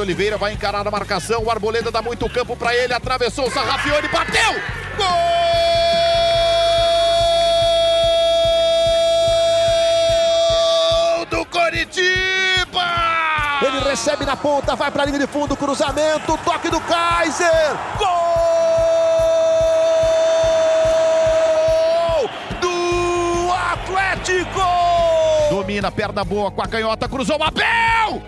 Oliveira vai encarar a marcação. O Arboleda dá muito campo para ele. Atravessou o Sarrafione, bateu! Gol do Coritiba! Ele recebe na ponta, vai para a linha de fundo, cruzamento, toque do Kaiser. Gol do Atlético! Domina, perna boa com a canhota, cruzou o Abel!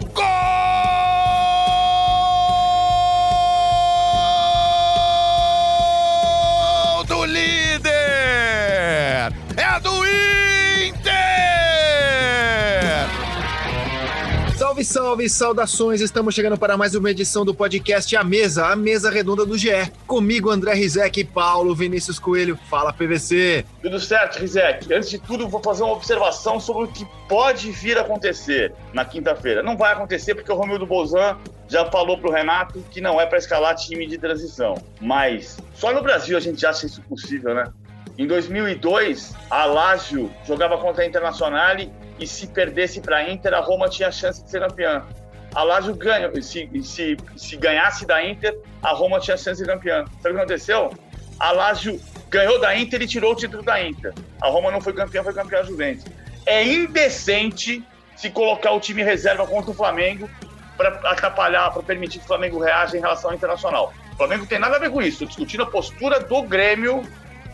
Salve, salve, saudações! Estamos chegando para mais uma edição do podcast A Mesa, a mesa redonda do GE. Comigo, André Rizek e Paulo Vinícius Coelho. Fala, PVC! Tudo certo, Rizek. Antes de tudo, vou fazer uma observação sobre o que pode vir a acontecer na quinta-feira. Não vai acontecer porque o Romildo Bolzan já falou pro Renato que não é para escalar time de transição. Mas só no Brasil a gente acha isso possível, né? Em 2002, a Lazio jogava contra a Internacional e se perdesse para a Inter, a Roma tinha chance de ser campeã. A Lazio ganha, se, se, se ganhasse da Inter, a Roma tinha chance de ser campeã. Sabe o que aconteceu? A Lazio ganhou da Inter e tirou o título da Inter. A Roma não foi campeã, foi campeã Juventus. É indecente se colocar o time reserva contra o Flamengo para atrapalhar, para permitir que o Flamengo reaja em relação ao Internacional. O Flamengo tem nada a ver com isso. Estou discutindo a postura do Grêmio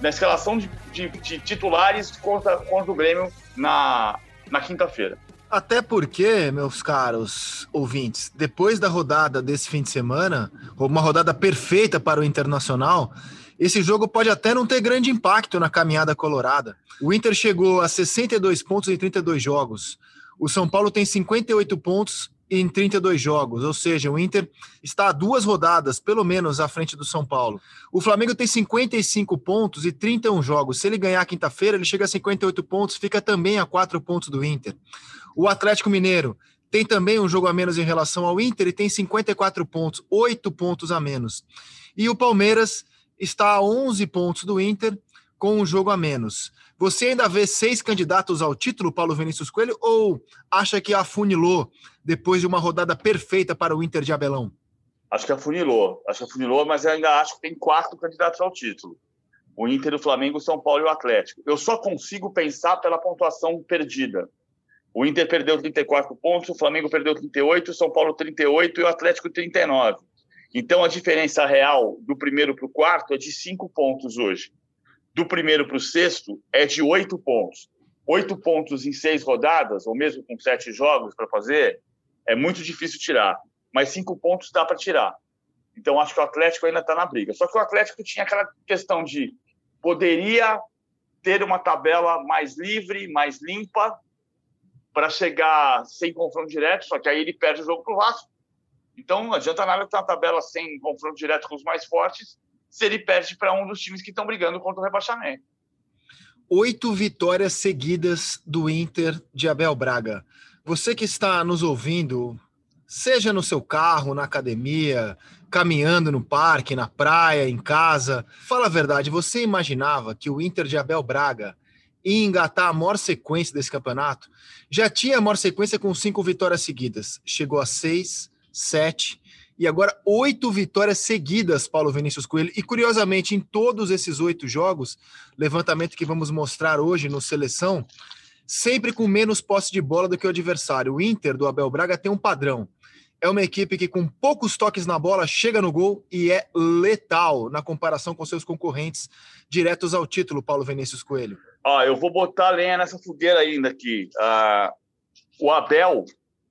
na escalação de, de, de titulares contra, contra o Grêmio na, na quinta-feira. Até porque, meus caros ouvintes, depois da rodada desse fim de semana, uma rodada perfeita para o Internacional, esse jogo pode até não ter grande impacto na caminhada colorada. O Inter chegou a 62 pontos em 32 jogos. O São Paulo tem 58 pontos em 32 jogos, ou seja, o Inter está a duas rodadas, pelo menos, à frente do São Paulo. O Flamengo tem 55 pontos e 31 jogos. Se ele ganhar quinta-feira, ele chega a 58 pontos, fica também a quatro pontos do Inter. O Atlético Mineiro tem também um jogo a menos em relação ao Inter e tem 54 pontos, oito pontos a menos. E o Palmeiras está a 11 pontos do Inter, com um jogo a menos. Você ainda vê seis candidatos ao título, Paulo Vinícius Coelho, ou acha que afunilou depois de uma rodada perfeita para o Inter de Abelão? Acho que afunilou, acho que afunilou, mas eu ainda acho que tem quatro candidatos ao título. O Inter, o Flamengo, o São Paulo e o Atlético. Eu só consigo pensar pela pontuação perdida. O Inter perdeu 34 pontos, o Flamengo perdeu 38, o São Paulo 38 e o Atlético 39. Então a diferença real do primeiro para o quarto é de cinco pontos hoje do primeiro para o sexto é de oito pontos. Oito pontos em seis rodadas, ou mesmo com sete jogos para fazer, é muito difícil tirar. Mas cinco pontos dá para tirar. Então, acho que o Atlético ainda está na briga. Só que o Atlético tinha aquela questão de poderia ter uma tabela mais livre, mais limpa, para chegar sem confronto direto, só que aí ele perde o jogo para o Vasco. Então, não adianta nada ter uma tabela sem confronto direto com os mais fortes se ele perde para um dos times que estão brigando contra o rebaixamento. Oito vitórias seguidas do Inter de Abel Braga. Você que está nos ouvindo, seja no seu carro, na academia, caminhando no parque, na praia, em casa, fala a verdade, você imaginava que o Inter de Abel Braga ia engatar a maior sequência desse campeonato? Já tinha a maior sequência com cinco vitórias seguidas. Chegou a seis, sete e agora oito vitórias seguidas, Paulo Vinícius Coelho. E curiosamente, em todos esses oito jogos, levantamento que vamos mostrar hoje no Seleção, sempre com menos posse de bola do que o adversário. O Inter do Abel Braga tem um padrão. É uma equipe que, com poucos toques na bola, chega no gol e é letal na comparação com seus concorrentes diretos ao título, Paulo Vinícius Coelho. Ah, eu vou botar lenha nessa fogueira ainda aqui. Ah, o Abel,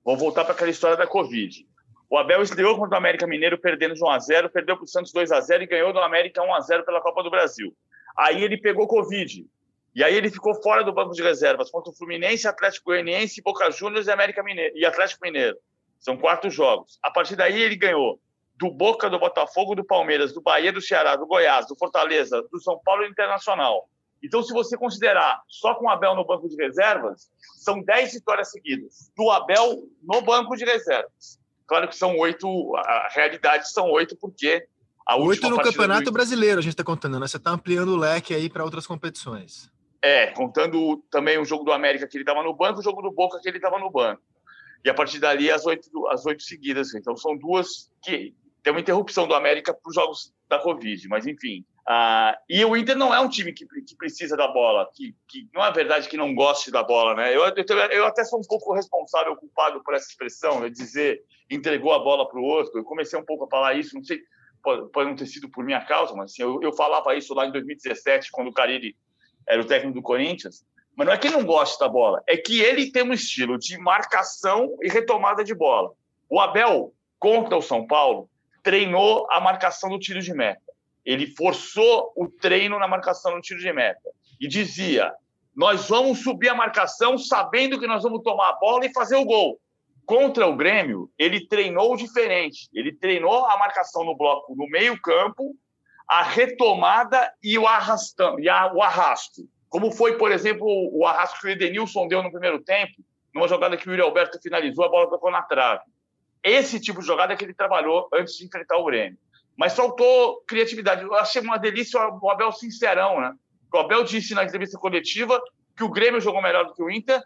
vou voltar para aquela história da Covid. O Abel estreou contra o América Mineiro perdendo de 1 a 0 perdeu para o Santos 2 a 0 e ganhou do América 1 a 0 pela Copa do Brasil. Aí ele pegou Covid. E aí ele ficou fora do banco de reservas contra o Fluminense, Atlético Goianiense, Boca Juniors e América Mineiro e Atlético Mineiro. São quatro jogos. A partir daí ele ganhou do Boca, do Botafogo, do Palmeiras, do Bahia, do Ceará, do Goiás, do Fortaleza, do São Paulo e do Internacional. Então, se você considerar só com o Abel no banco de reservas, são dez vitórias seguidas do Abel no banco de reservas. Claro que são oito, a realidade são oito, porque a Oito no Campeonato do... Brasileiro, a gente está contando, né? Você está ampliando o leque aí para outras competições. É, contando também o jogo do América que ele estava no banco, o jogo do Boca que ele estava no banco. e a partir dali as oito, as oito seguidas. Então são duas que tem uma interrupção do América para os jogos da Covid, mas enfim. Uh, e o Inter não é um time que, que precisa da bola, que, que, não é verdade que não goste da bola, né? Eu, eu, eu, até sou um pouco responsável, culpado por essa expressão, de dizer entregou a bola para o outro. Eu comecei um pouco a falar isso, não sei, pode, pode não ter sido por minha causa, mas assim, eu, eu falava isso lá em 2017, quando o Carille era o técnico do Corinthians. Mas não é que ele não gosta da bola, é que ele tem um estilo de marcação e retomada de bola. O Abel, contra o São Paulo, treinou a marcação do tiro de meta. Ele forçou o treino na marcação do tiro de meta. E dizia: nós vamos subir a marcação sabendo que nós vamos tomar a bola e fazer o gol. Contra o Grêmio, ele treinou diferente. Ele treinou a marcação no bloco no meio-campo, a retomada e o, arrastão, e a, o arrasto. Como foi, por exemplo, o arrasto que o Edenilson deu no primeiro tempo, numa jogada que o Yuri Alberto finalizou, a bola tocou na trave. Esse tipo de jogada é que ele trabalhou antes de enfrentar o Grêmio. Mas faltou criatividade. Eu achei uma delícia o Abel sincerão, né? O Abel disse na entrevista coletiva que o Grêmio jogou melhor do que o Inter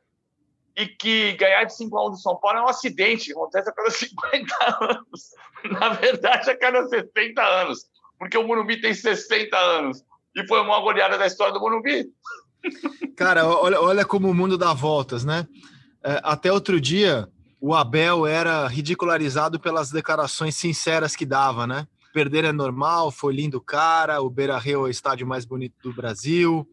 e que ganhar de 5 a 1 do São Paulo é um acidente, acontece a cada 50 anos. Na verdade, a cada 60 anos, porque o Morumbi tem 60 anos e foi a maior goleada da história do Morumbi. Cara, olha, olha como o mundo dá voltas, né? É, até outro dia, o Abel era ridicularizado pelas declarações sinceras que dava, né? Perder é normal, foi lindo cara, o Beira-Rio é o estádio mais bonito do Brasil.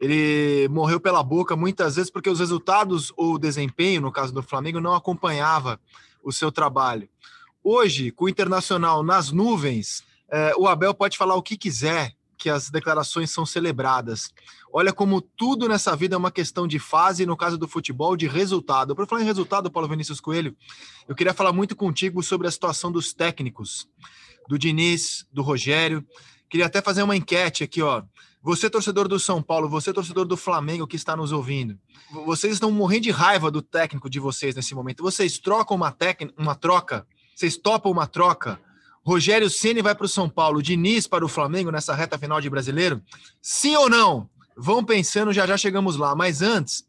Ele morreu pela boca muitas vezes porque os resultados ou o desempenho, no caso do Flamengo, não acompanhava o seu trabalho. Hoje, com o Internacional nas nuvens, é, o Abel pode falar o que quiser, que as declarações são celebradas. Olha como tudo nessa vida é uma questão de fase, no caso do futebol, de resultado. Para falar em resultado, Paulo Vinícius Coelho, eu queria falar muito contigo sobre a situação dos técnicos, do Diniz, do Rogério. Queria até fazer uma enquete aqui, ó. Você, torcedor do São Paulo, você, torcedor do Flamengo que está nos ouvindo, vocês estão morrendo de raiva do técnico de vocês nesse momento. Vocês trocam uma, tec... uma troca? Vocês topam uma troca? Rogério Ceni vai para o São Paulo, Diniz para o Flamengo nessa reta final de brasileiro? Sim ou não? Vão pensando, já já chegamos lá. Mas antes,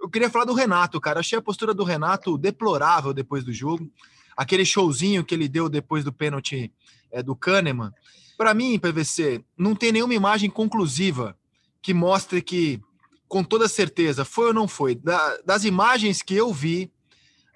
eu queria falar do Renato, cara. Achei a postura do Renato deplorável depois do jogo. Aquele showzinho que ele deu depois do pênalti é, do Kahneman. Para mim, PVC, não tem nenhuma imagem conclusiva que mostre que, com toda certeza, foi ou não foi. Da, das imagens que eu vi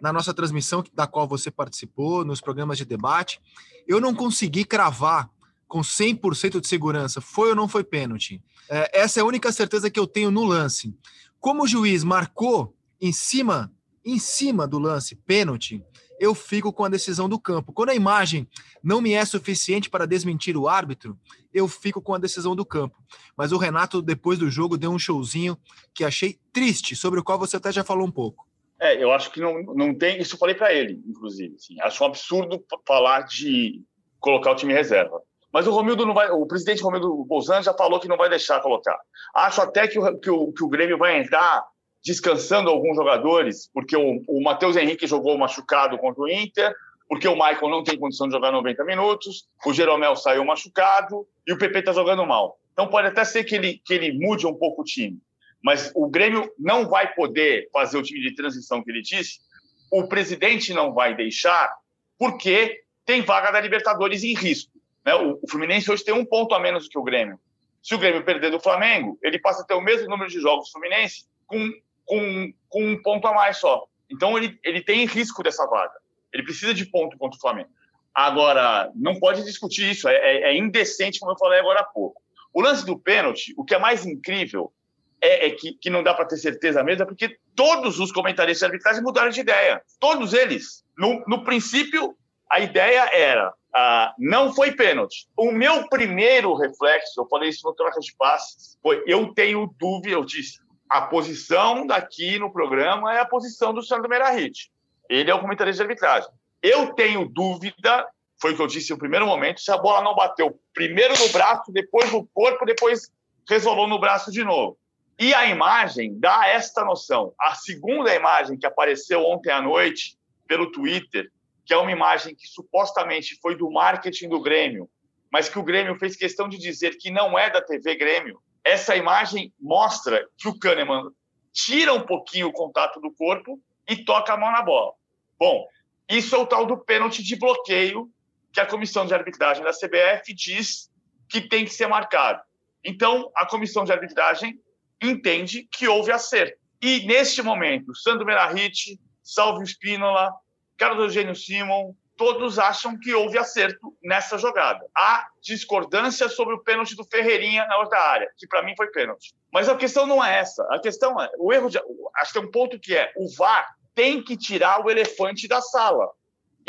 na nossa transmissão, da qual você participou, nos programas de debate, eu não consegui cravar com 100% de segurança foi ou não foi pênalti. É, essa é a única certeza que eu tenho no lance. Como o juiz marcou em cima, em cima do lance pênalti, eu fico com a decisão do campo. Quando a imagem não me é suficiente para desmentir o árbitro, eu fico com a decisão do campo. Mas o Renato, depois do jogo, deu um showzinho que achei triste, sobre o qual você até já falou um pouco. É, eu acho que não, não tem. Isso eu falei para ele, inclusive. Assim, acho um absurdo falar de colocar o time reserva. Mas o Romildo não vai. O presidente Romildo Bolsonaro já falou que não vai deixar colocar. Acho até que o, que o, que o Grêmio vai entrar descansando alguns jogadores, porque o, o Matheus Henrique jogou machucado contra o Inter, porque o Michael não tem condição de jogar 90 minutos, o Jeromel saiu machucado e o PP está jogando mal. Então pode até ser que ele, que ele mude um pouco o time mas o Grêmio não vai poder fazer o time de transição que ele disse, o presidente não vai deixar, porque tem vaga da Libertadores em risco. Né? O, Fluminense hoje tem um ponto a menos que o Grêmio. Se o Grêmio perder do Flamengo, ele passa a ter o mesmo número de jogos do Fluminense com, com, com um ponto a mais só. Então ele, ele tem risco dessa vaga. Ele precisa de ponto contra o Flamengo. Agora, não pode discutir isso, é, é, é indecente, como eu falei agora há pouco. O lance do pênalti, o que é mais incrível é, é que, que, não dá para ter certeza mesmo, é porque todos os comentaristas de arbitragem mudaram de ideia. Todos eles. No, no princípio, a ideia era ah, não foi pênalti. O meu primeiro reflexo, eu falei isso no troca de passes, foi eu tenho dúvida, eu disse, a posição daqui no programa é a posição do Sandro Merahit. Ele é o comentarista de arbitragem. Eu tenho dúvida, foi o que eu disse no primeiro momento, se a bola não bateu primeiro no braço, depois no corpo, depois resolou no braço de novo. E a imagem dá esta noção. A segunda imagem que apareceu ontem à noite pelo Twitter, que é uma imagem que supostamente foi do marketing do Grêmio, mas que o Grêmio fez questão de dizer que não é da TV Grêmio. Essa imagem mostra que o Kahneman tira um pouquinho o contato do corpo e toca a mão na bola. Bom, isso é o tal do pênalti de bloqueio que a comissão de arbitragem da CBF diz que tem que ser marcado. Então, a comissão de arbitragem entende que houve acerto. E, neste momento, Sandro Merahit, Salvio Spínola, Carlos Eugênio Simon, todos acham que houve acerto nessa jogada. Há discordância sobre o pênalti do Ferreirinha na outra área, que para mim foi pênalti. Mas a questão não é essa. A questão é, o erro de, acho que tem um ponto que é, o VAR tem que tirar o elefante da sala.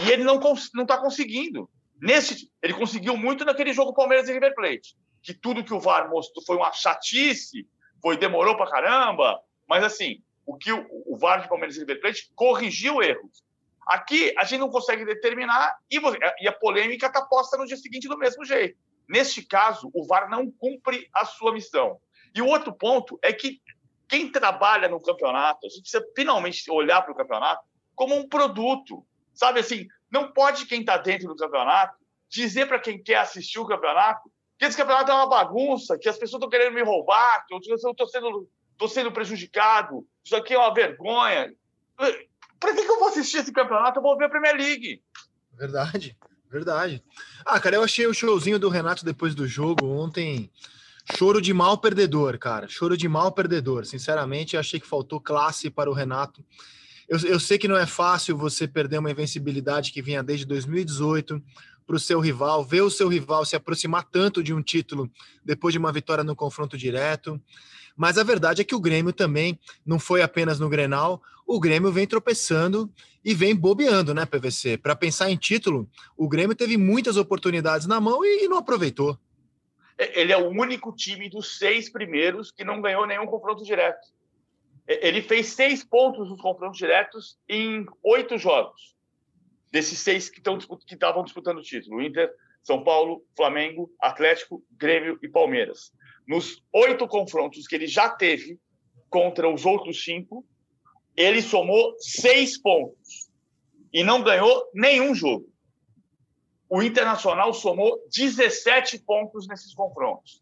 E ele não não está conseguindo. Nesse, ele conseguiu muito naquele jogo Palmeiras e River Plate, que tudo que o VAR mostrou foi uma chatice, foi demorou para caramba, mas assim, o que o, o VAR de Palmeiras e River Plate corrigiu erros. Aqui a gente não consegue determinar e, e a polêmica está posta no dia seguinte do mesmo jeito. Neste caso, o VAR não cumpre a sua missão. E o outro ponto é que quem trabalha no campeonato, a gente precisa finalmente olhar para o campeonato como um produto. Sabe assim, não pode quem está dentro do campeonato dizer para quem quer assistir o campeonato que esse campeonato é uma bagunça, que as pessoas estão querendo me roubar, que eu estou sendo, sendo prejudicado, isso aqui é uma vergonha. Para que, que eu vou assistir esse campeonato? Eu vou ver a Premier League. Verdade, verdade. Ah, cara, eu achei o showzinho do Renato depois do jogo ontem. Choro de mal perdedor, cara. Choro de mal perdedor. Sinceramente, achei que faltou classe para o Renato. Eu, eu sei que não é fácil você perder uma invencibilidade que vinha desde 2018 para o seu rival, ver o seu rival se aproximar tanto de um título depois de uma vitória no confronto direto. Mas a verdade é que o Grêmio também não foi apenas no Grenal, o Grêmio vem tropeçando e vem bobeando, né, PVC? Para pensar em título, o Grêmio teve muitas oportunidades na mão e, não aproveitou. Ele é o único time dos seis primeiros que não ganhou nenhum confronto direto. Ele fez seis pontos nos confrontos diretos em oito jogos, desses seis que estavam disputando o título: Inter, São Paulo, Flamengo, Atlético, Grêmio e Palmeiras nos oito confrontos que ele já teve contra os outros cinco, ele somou seis pontos e não ganhou nenhum jogo. O Internacional somou 17 pontos nesses confrontos.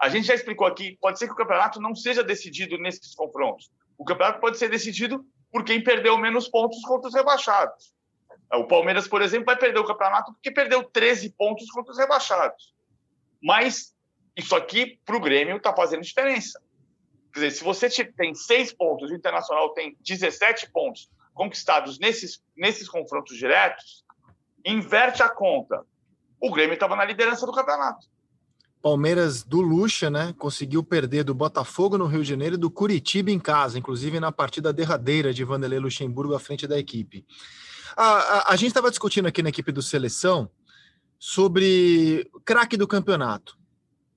A gente já explicou aqui, pode ser que o campeonato não seja decidido nesses confrontos. O campeonato pode ser decidido por quem perdeu menos pontos contra os rebaixados. O Palmeiras, por exemplo, vai perder o campeonato porque perdeu 13 pontos contra os rebaixados. Mas isso aqui, para o Grêmio, está fazendo diferença. Quer dizer, se você tem seis pontos, o Internacional tem 17 pontos conquistados nesses, nesses confrontos diretos, inverte a conta. O Grêmio estava na liderança do campeonato. Palmeiras do Lucha, né? Conseguiu perder do Botafogo no Rio de Janeiro e do Curitiba em casa, inclusive na partida derradeira de Vanderlei Luxemburgo à frente da equipe. A, a, a gente estava discutindo aqui na equipe do Seleção sobre craque do campeonato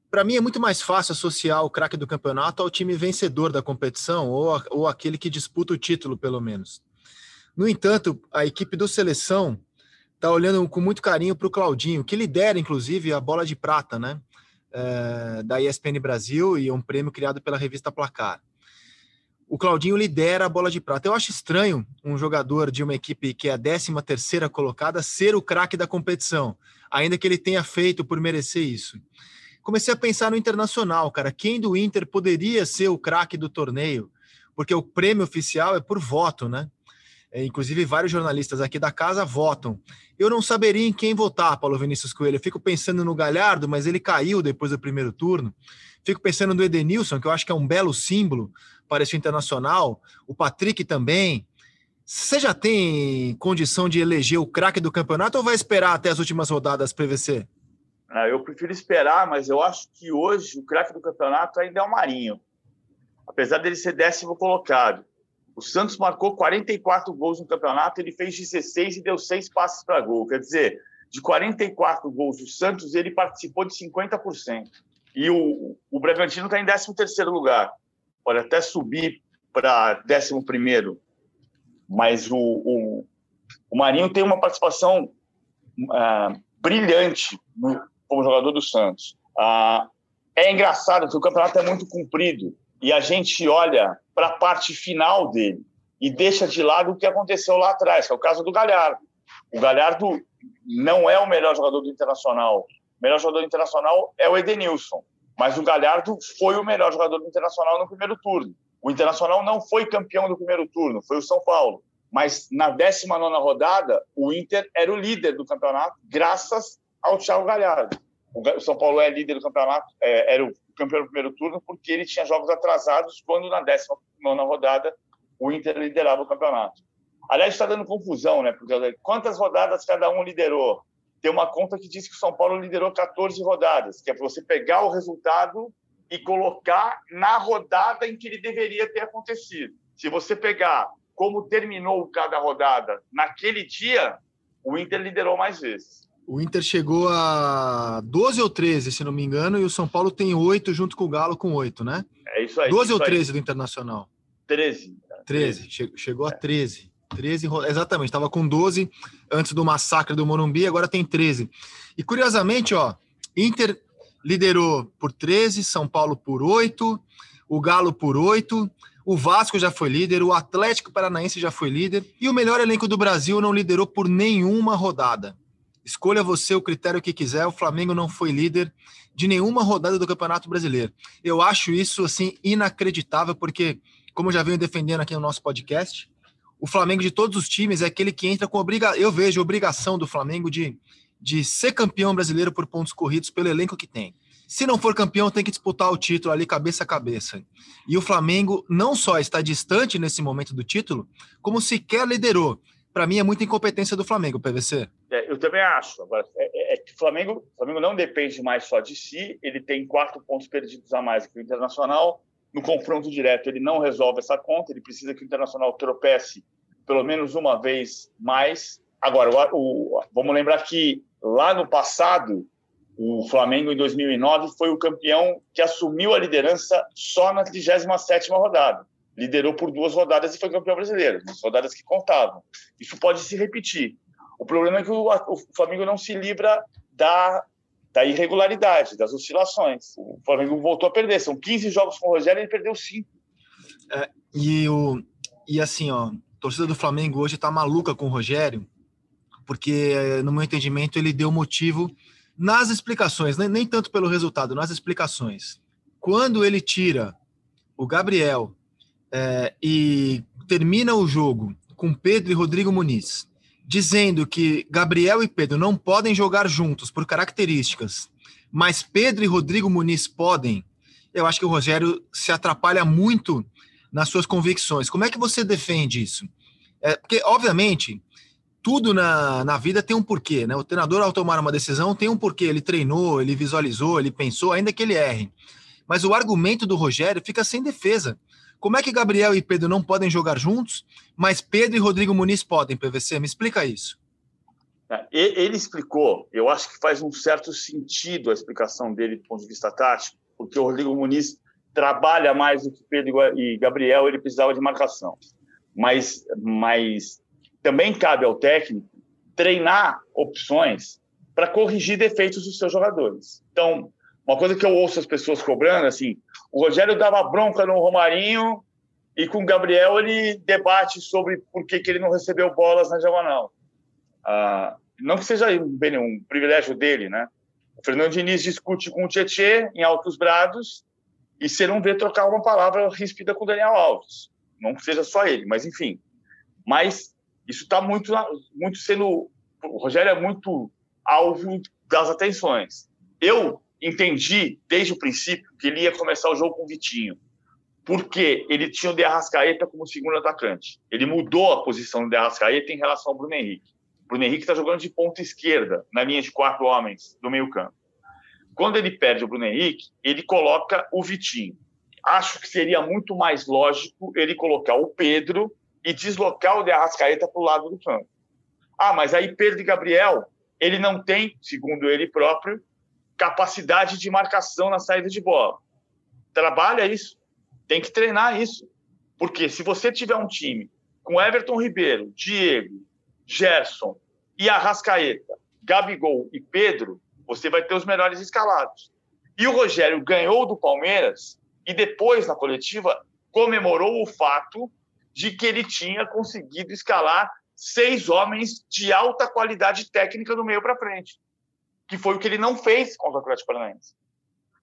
para mim é muito mais fácil associar o craque do campeonato ao time vencedor da competição ou, ou aquele que disputa o título, pelo menos. No entanto, a equipe do seleção está olhando com muito carinho para o Claudinho, que lidera, inclusive, a bola de prata, né? É, da ESPN Brasil e é um prêmio criado pela revista Placar. O Claudinho lidera a bola de prata. Eu acho estranho um jogador de uma equipe que é a 13 terceira colocada ser o craque da competição, ainda que ele tenha feito por merecer isso comecei a pensar no internacional, cara. Quem do Inter poderia ser o craque do torneio? Porque o prêmio oficial é por voto, né? É, inclusive, vários jornalistas aqui da casa votam. Eu não saberia em quem votar, Paulo Vinícius Coelho. Eu fico pensando no Galhardo, mas ele caiu depois do primeiro turno. Fico pensando no Edenilson, que eu acho que é um belo símbolo esse internacional. O Patrick também. Você já tem condição de eleger o craque do campeonato ou vai esperar até as últimas rodadas PVC? Ah, eu prefiro esperar, mas eu acho que hoje o craque do campeonato ainda é o Marinho. Apesar dele ser décimo colocado. O Santos marcou 44 gols no campeonato, ele fez 16 e deu seis passes para gol. Quer dizer, de 44 gols do Santos, ele participou de 50%. E o, o Bragantino está em 13 lugar. Pode até subir para 11 mas o, o, o Marinho tem uma participação uh, brilhante no, como jogador do Santos. Ah, é engraçado que o campeonato é muito comprido e a gente olha para a parte final dele e deixa de lado o que aconteceu lá atrás, que é o caso do Galhardo. O Galhardo não é o melhor jogador do Internacional. O melhor jogador do Internacional é o Edenilson. Mas o Galhardo foi o melhor jogador do Internacional no primeiro turno. O Internacional não foi campeão do primeiro turno, foi o São Paulo. Mas na 19 rodada, o Inter era o líder do campeonato, graças ao Thiago Galhardo. O São Paulo é líder do campeonato, é, era o campeão do primeiro turno, porque ele tinha jogos atrasados, quando na 19 rodada o Inter liderava o campeonato. Aliás, está dando confusão, né? Porque quantas rodadas cada um liderou? Tem uma conta que diz que o São Paulo liderou 14 rodadas, que é você pegar o resultado e colocar na rodada em que ele deveria ter acontecido. Se você pegar como terminou cada rodada naquele dia, o Inter liderou mais vezes. O Inter chegou a 12 ou 13, se não me engano, e o São Paulo tem 8 junto com o Galo com 8, né? É isso aí. 12 isso ou 13 aí. do Internacional? 13. 13, chegou a 13. 13, exatamente, estava com 12 antes do massacre do Morumbi, agora tem 13. E curiosamente, ó, Inter liderou por 13, São Paulo por 8, o Galo por 8, o Vasco já foi líder, o Atlético Paranaense já foi líder e o melhor elenco do Brasil não liderou por nenhuma rodada. Escolha você o critério que quiser, o Flamengo não foi líder de nenhuma rodada do Campeonato Brasileiro. Eu acho isso assim inacreditável porque, como eu já venho defendendo aqui no nosso podcast, o Flamengo de todos os times é aquele que entra com obrigação. Eu vejo obrigação do Flamengo de, de ser campeão brasileiro por pontos corridos pelo elenco que tem. Se não for campeão, tem que disputar o título ali cabeça a cabeça. E o Flamengo não só está distante nesse momento do título, como sequer liderou. Para mim é muita incompetência do Flamengo, PVC. É, eu também acho. Agora, é, é, que o Flamengo, o Flamengo não depende mais só de si, ele tem quatro pontos perdidos a mais que o Internacional. No confronto direto, ele não resolve essa conta, ele precisa que o Internacional tropece pelo menos uma vez mais. Agora, o, o, vamos lembrar que lá no passado, o Flamengo, em 2009, foi o campeão que assumiu a liderança só na 37ª rodada. Liderou por duas rodadas e foi campeão brasileiro, nas rodadas que contavam. Isso pode se repetir. O problema é que o, o Flamengo não se livra da, da irregularidade, das oscilações. O Flamengo voltou a perder. São 15 jogos com o Rogério e ele perdeu 5. É, e, o, e assim, ó, a torcida do Flamengo hoje está maluca com o Rogério, porque, no meu entendimento, ele deu motivo nas explicações, nem, nem tanto pelo resultado, nas explicações. Quando ele tira o Gabriel é, e termina o jogo com Pedro e Rodrigo Muniz, dizendo que Gabriel e Pedro não podem jogar juntos por características, mas Pedro e Rodrigo Muniz podem, eu acho que o Rogério se atrapalha muito nas suas convicções. Como é que você defende isso? É, porque, obviamente, tudo na, na vida tem um porquê, né? O treinador, ao tomar uma decisão, tem um porquê. Ele treinou, ele visualizou, ele pensou, ainda que ele erre. Mas o argumento do Rogério fica sem defesa. Como é que Gabriel e Pedro não podem jogar juntos, mas Pedro e Rodrigo Muniz podem, PVC? Me explica isso. Ele explicou, eu acho que faz um certo sentido a explicação dele do ponto de vista tático, porque o Rodrigo Muniz trabalha mais do que Pedro e Gabriel, ele precisava de marcação. Mas, mas também cabe ao técnico treinar opções para corrigir defeitos dos seus jogadores. Então, uma coisa que eu ouço as pessoas cobrando, assim, o Rogério dava bronca no Romarinho e com o Gabriel ele debate sobre por que, que ele não recebeu bolas na diagonal. Ah, não que seja um, privilégio dele, né? O Fernando Diniz discute com o Tietê em altos brados e você não vê trocar uma palavra ríspida com o Daniel Alves. Não que seja só ele, mas enfim. Mas isso está muito, muito sendo. O Rogério é muito alvo das atenções. Eu entendi desde o princípio que ele ia começar o jogo com o Vitinho, porque ele tinha o De Arrascaeta como segundo atacante. Ele mudou a posição do De Arrascaeta em relação ao Bruno Henrique. O Bruno Henrique está jogando de ponta esquerda, na linha de quatro homens do meio-campo. Quando ele perde o Bruno Henrique, ele coloca o Vitinho. Acho que seria muito mais lógico ele colocar o Pedro e deslocar o de Arrascaeta para o lado do campo. Ah, mas aí Pedro e Gabriel, ele não tem, segundo ele próprio, capacidade de marcação na saída de bola. Trabalha isso, tem que treinar isso. Porque se você tiver um time com Everton Ribeiro, Diego, Gerson e Arrascaeta, Gabigol e Pedro, você vai ter os melhores escalados. E o Rogério ganhou do Palmeiras e depois, na coletiva, comemorou o fato de que ele tinha conseguido escalar seis homens de alta qualidade técnica do meio para frente, que foi o que ele não fez contra o Atlético Paranaense.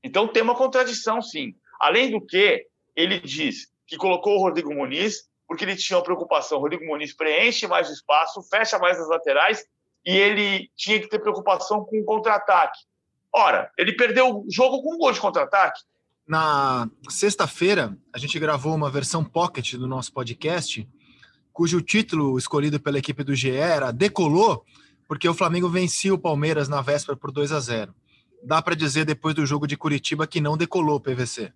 Então tem uma contradição, sim. Além do que, ele diz que colocou o Rodrigo Muniz porque ele tinha uma preocupação. Rodrigo Muniz preenche mais espaço, fecha mais as laterais e ele tinha que ter preocupação com o contra-ataque. Ora, ele perdeu o jogo com um gol de contra-ataque. Na sexta-feira, a gente gravou uma versão pocket do nosso podcast, cujo título escolhido pela equipe do GE era Decolou, porque o Flamengo vencia o Palmeiras na véspera por 2 a 0. Dá para dizer depois do jogo de Curitiba que não decolou o PVC.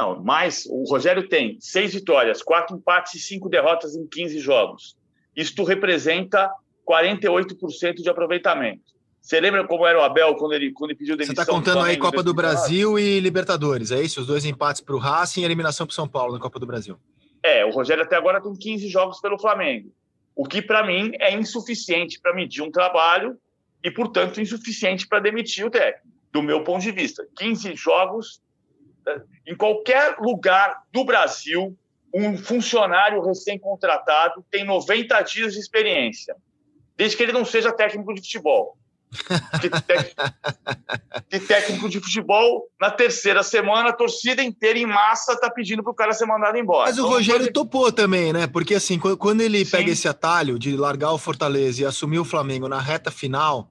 Não, mas o Rogério tem seis vitórias, quatro empates e cinco derrotas em 15 jogos. Isto representa 48% de aproveitamento. Você lembra como era o Abel quando ele, quando ele pediu demissão? Você está contando aí Copa do Brasil e Libertadores, é isso? Os dois empates para o Racing e eliminação para o São Paulo na Copa do Brasil. É, o Rogério até agora tem 15 jogos pelo Flamengo, o que para mim é insuficiente para medir um trabalho e, portanto, insuficiente para demitir o técnico, do meu ponto de vista. 15 jogos, eh, em qualquer lugar do Brasil, um funcionário recém-contratado tem 90 dias de experiência, desde que ele não seja técnico de futebol de, técnico de futebol, na terceira semana, a torcida inteira em massa está pedindo para o cara ser mandado embora. Mas o então, Rogério pode... topou também, né? Porque assim, quando ele Sim. pega esse atalho de largar o Fortaleza e assumir o Flamengo na reta final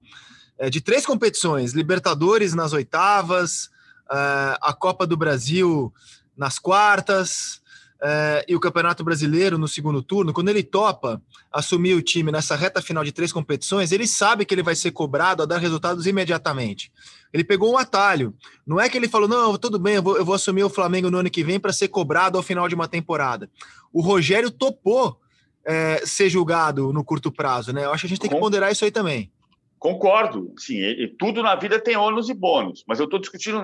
é, de três competições: Libertadores nas oitavas, é, a Copa do Brasil nas quartas é, e o Campeonato Brasileiro no segundo turno, quando ele topa assumir o time nessa reta final de três competições, ele sabe que ele vai ser cobrado a dar resultados imediatamente. Ele pegou um atalho. Não é que ele falou, não, tudo bem, eu vou, eu vou assumir o Flamengo no ano que vem para ser cobrado ao final de uma temporada. O Rogério topou é, ser julgado no curto prazo, né? Eu acho que a gente tem que ponderar isso aí também. Concordo, sim. E, e tudo na vida tem ônus e bônus, mas eu estou discutindo.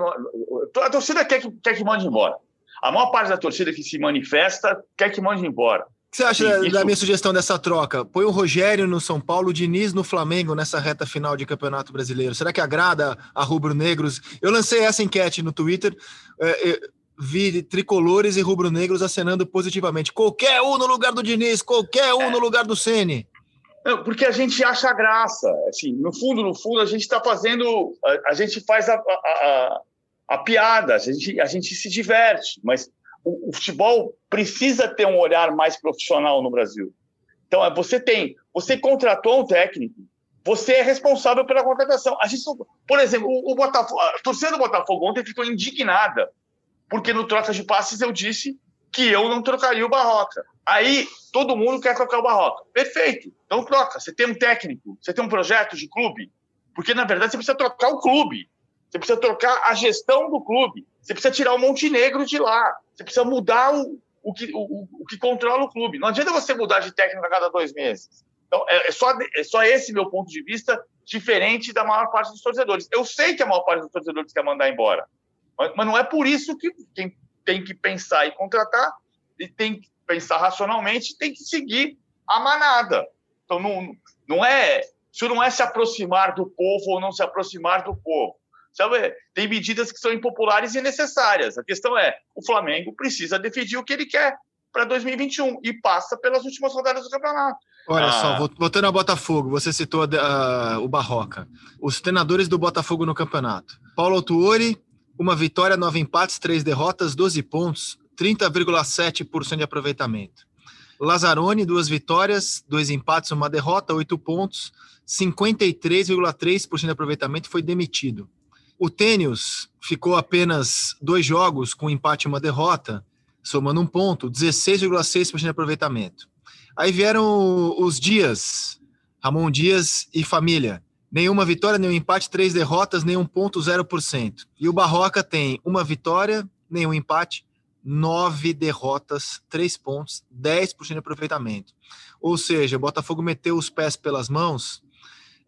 A torcida quer que, quer que mande embora. A maior parte da torcida que se manifesta quer que mande embora. O que você acha da, isso... minha sugestão dessa troca? Põe o Rogério no São Paulo, o Diniz no Flamengo nessa reta final de Campeonato Brasileiro. Será que agrada a rubro-negros? Eu lancei essa enquete no Twitter. É, é, vi tricolores e rubro-negros acenando positivamente. Qualquer um no lugar do Diniz, qualquer um é. no lugar do Ceni. Porque a gente acha graça. Assim, no fundo, no fundo, a gente está fazendo. A, a, gente faz a, a, a piada, a gente, a gente se diverte, mas o, o, futebol precisa ter um olhar mais profissional no Brasil. Então, é, você tem, você contratou um técnico, você é responsável pela contratação. A gente, por exemplo, o, o Botafogo, a torcida do Botafogo ontem ficou indignada, porque no troca de passes eu disse que eu não trocaria o Barroca. Aí todo mundo quer trocar o Barroca. Perfeito. Então troca. Você tem um técnico, você tem um projeto de clube, porque na verdade você precisa trocar o clube. Você precisa trocar a gestão do clube. Você precisa tirar o Montenegro de lá. Você precisa mudar o, o, que, o, o que controla o clube. Não adianta você mudar de técnico a cada dois meses. Então, é, é, só, é só esse meu ponto de vista, diferente da maior parte dos torcedores. Eu sei que a maior parte dos torcedores quer mandar embora, mas, mas não é por isso que quem tem que pensar e contratar, e tem que pensar racionalmente, tem que seguir a manada. Então, não, não é, isso não é se aproximar do povo ou não se aproximar do povo. Sabe? Tem medidas que são impopulares e necessárias. A questão é, o Flamengo precisa decidir o que ele quer para 2021 e passa pelas últimas rodadas do campeonato. Olha ah. só, voltando ao Botafogo, você citou uh, o Barroca. Os treinadores do Botafogo no campeonato. Paulo Autuori, uma vitória, nove empates, três derrotas, 12 pontos, 30,7% de aproveitamento. Lazzaroni, duas vitórias, dois empates, uma derrota, oito pontos, 53,3% de aproveitamento, foi demitido. O Tênis ficou apenas dois jogos com um empate e uma derrota, somando um ponto, 16,6% de aproveitamento. Aí vieram os Dias, Ramon Dias e família. Nenhuma vitória, nenhum empate, três derrotas, nenhum ponto, 0%. E o Barroca tem uma vitória, nenhum empate, nove derrotas, três pontos, 10% de aproveitamento. Ou seja, o Botafogo meteu os pés pelas mãos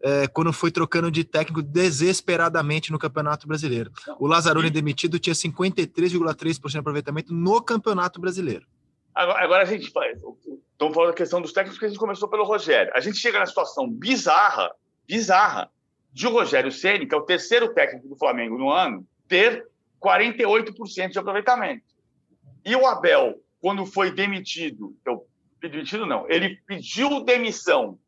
é, quando foi trocando de técnico desesperadamente no Campeonato Brasileiro. O Lazzaroni demitido tinha 53,3% de aproveitamento no Campeonato Brasileiro. Agora, agora, a gente faz. Estamos falando da questão dos técnicos que a gente começou pelo Rogério. A gente chega na situação bizarra, bizarra, de o Rogério Ceni, que é o terceiro técnico do Flamengo no ano, ter 48% de aproveitamento. E o Abel, quando foi demitido, eu, demitido não, ele pediu demissão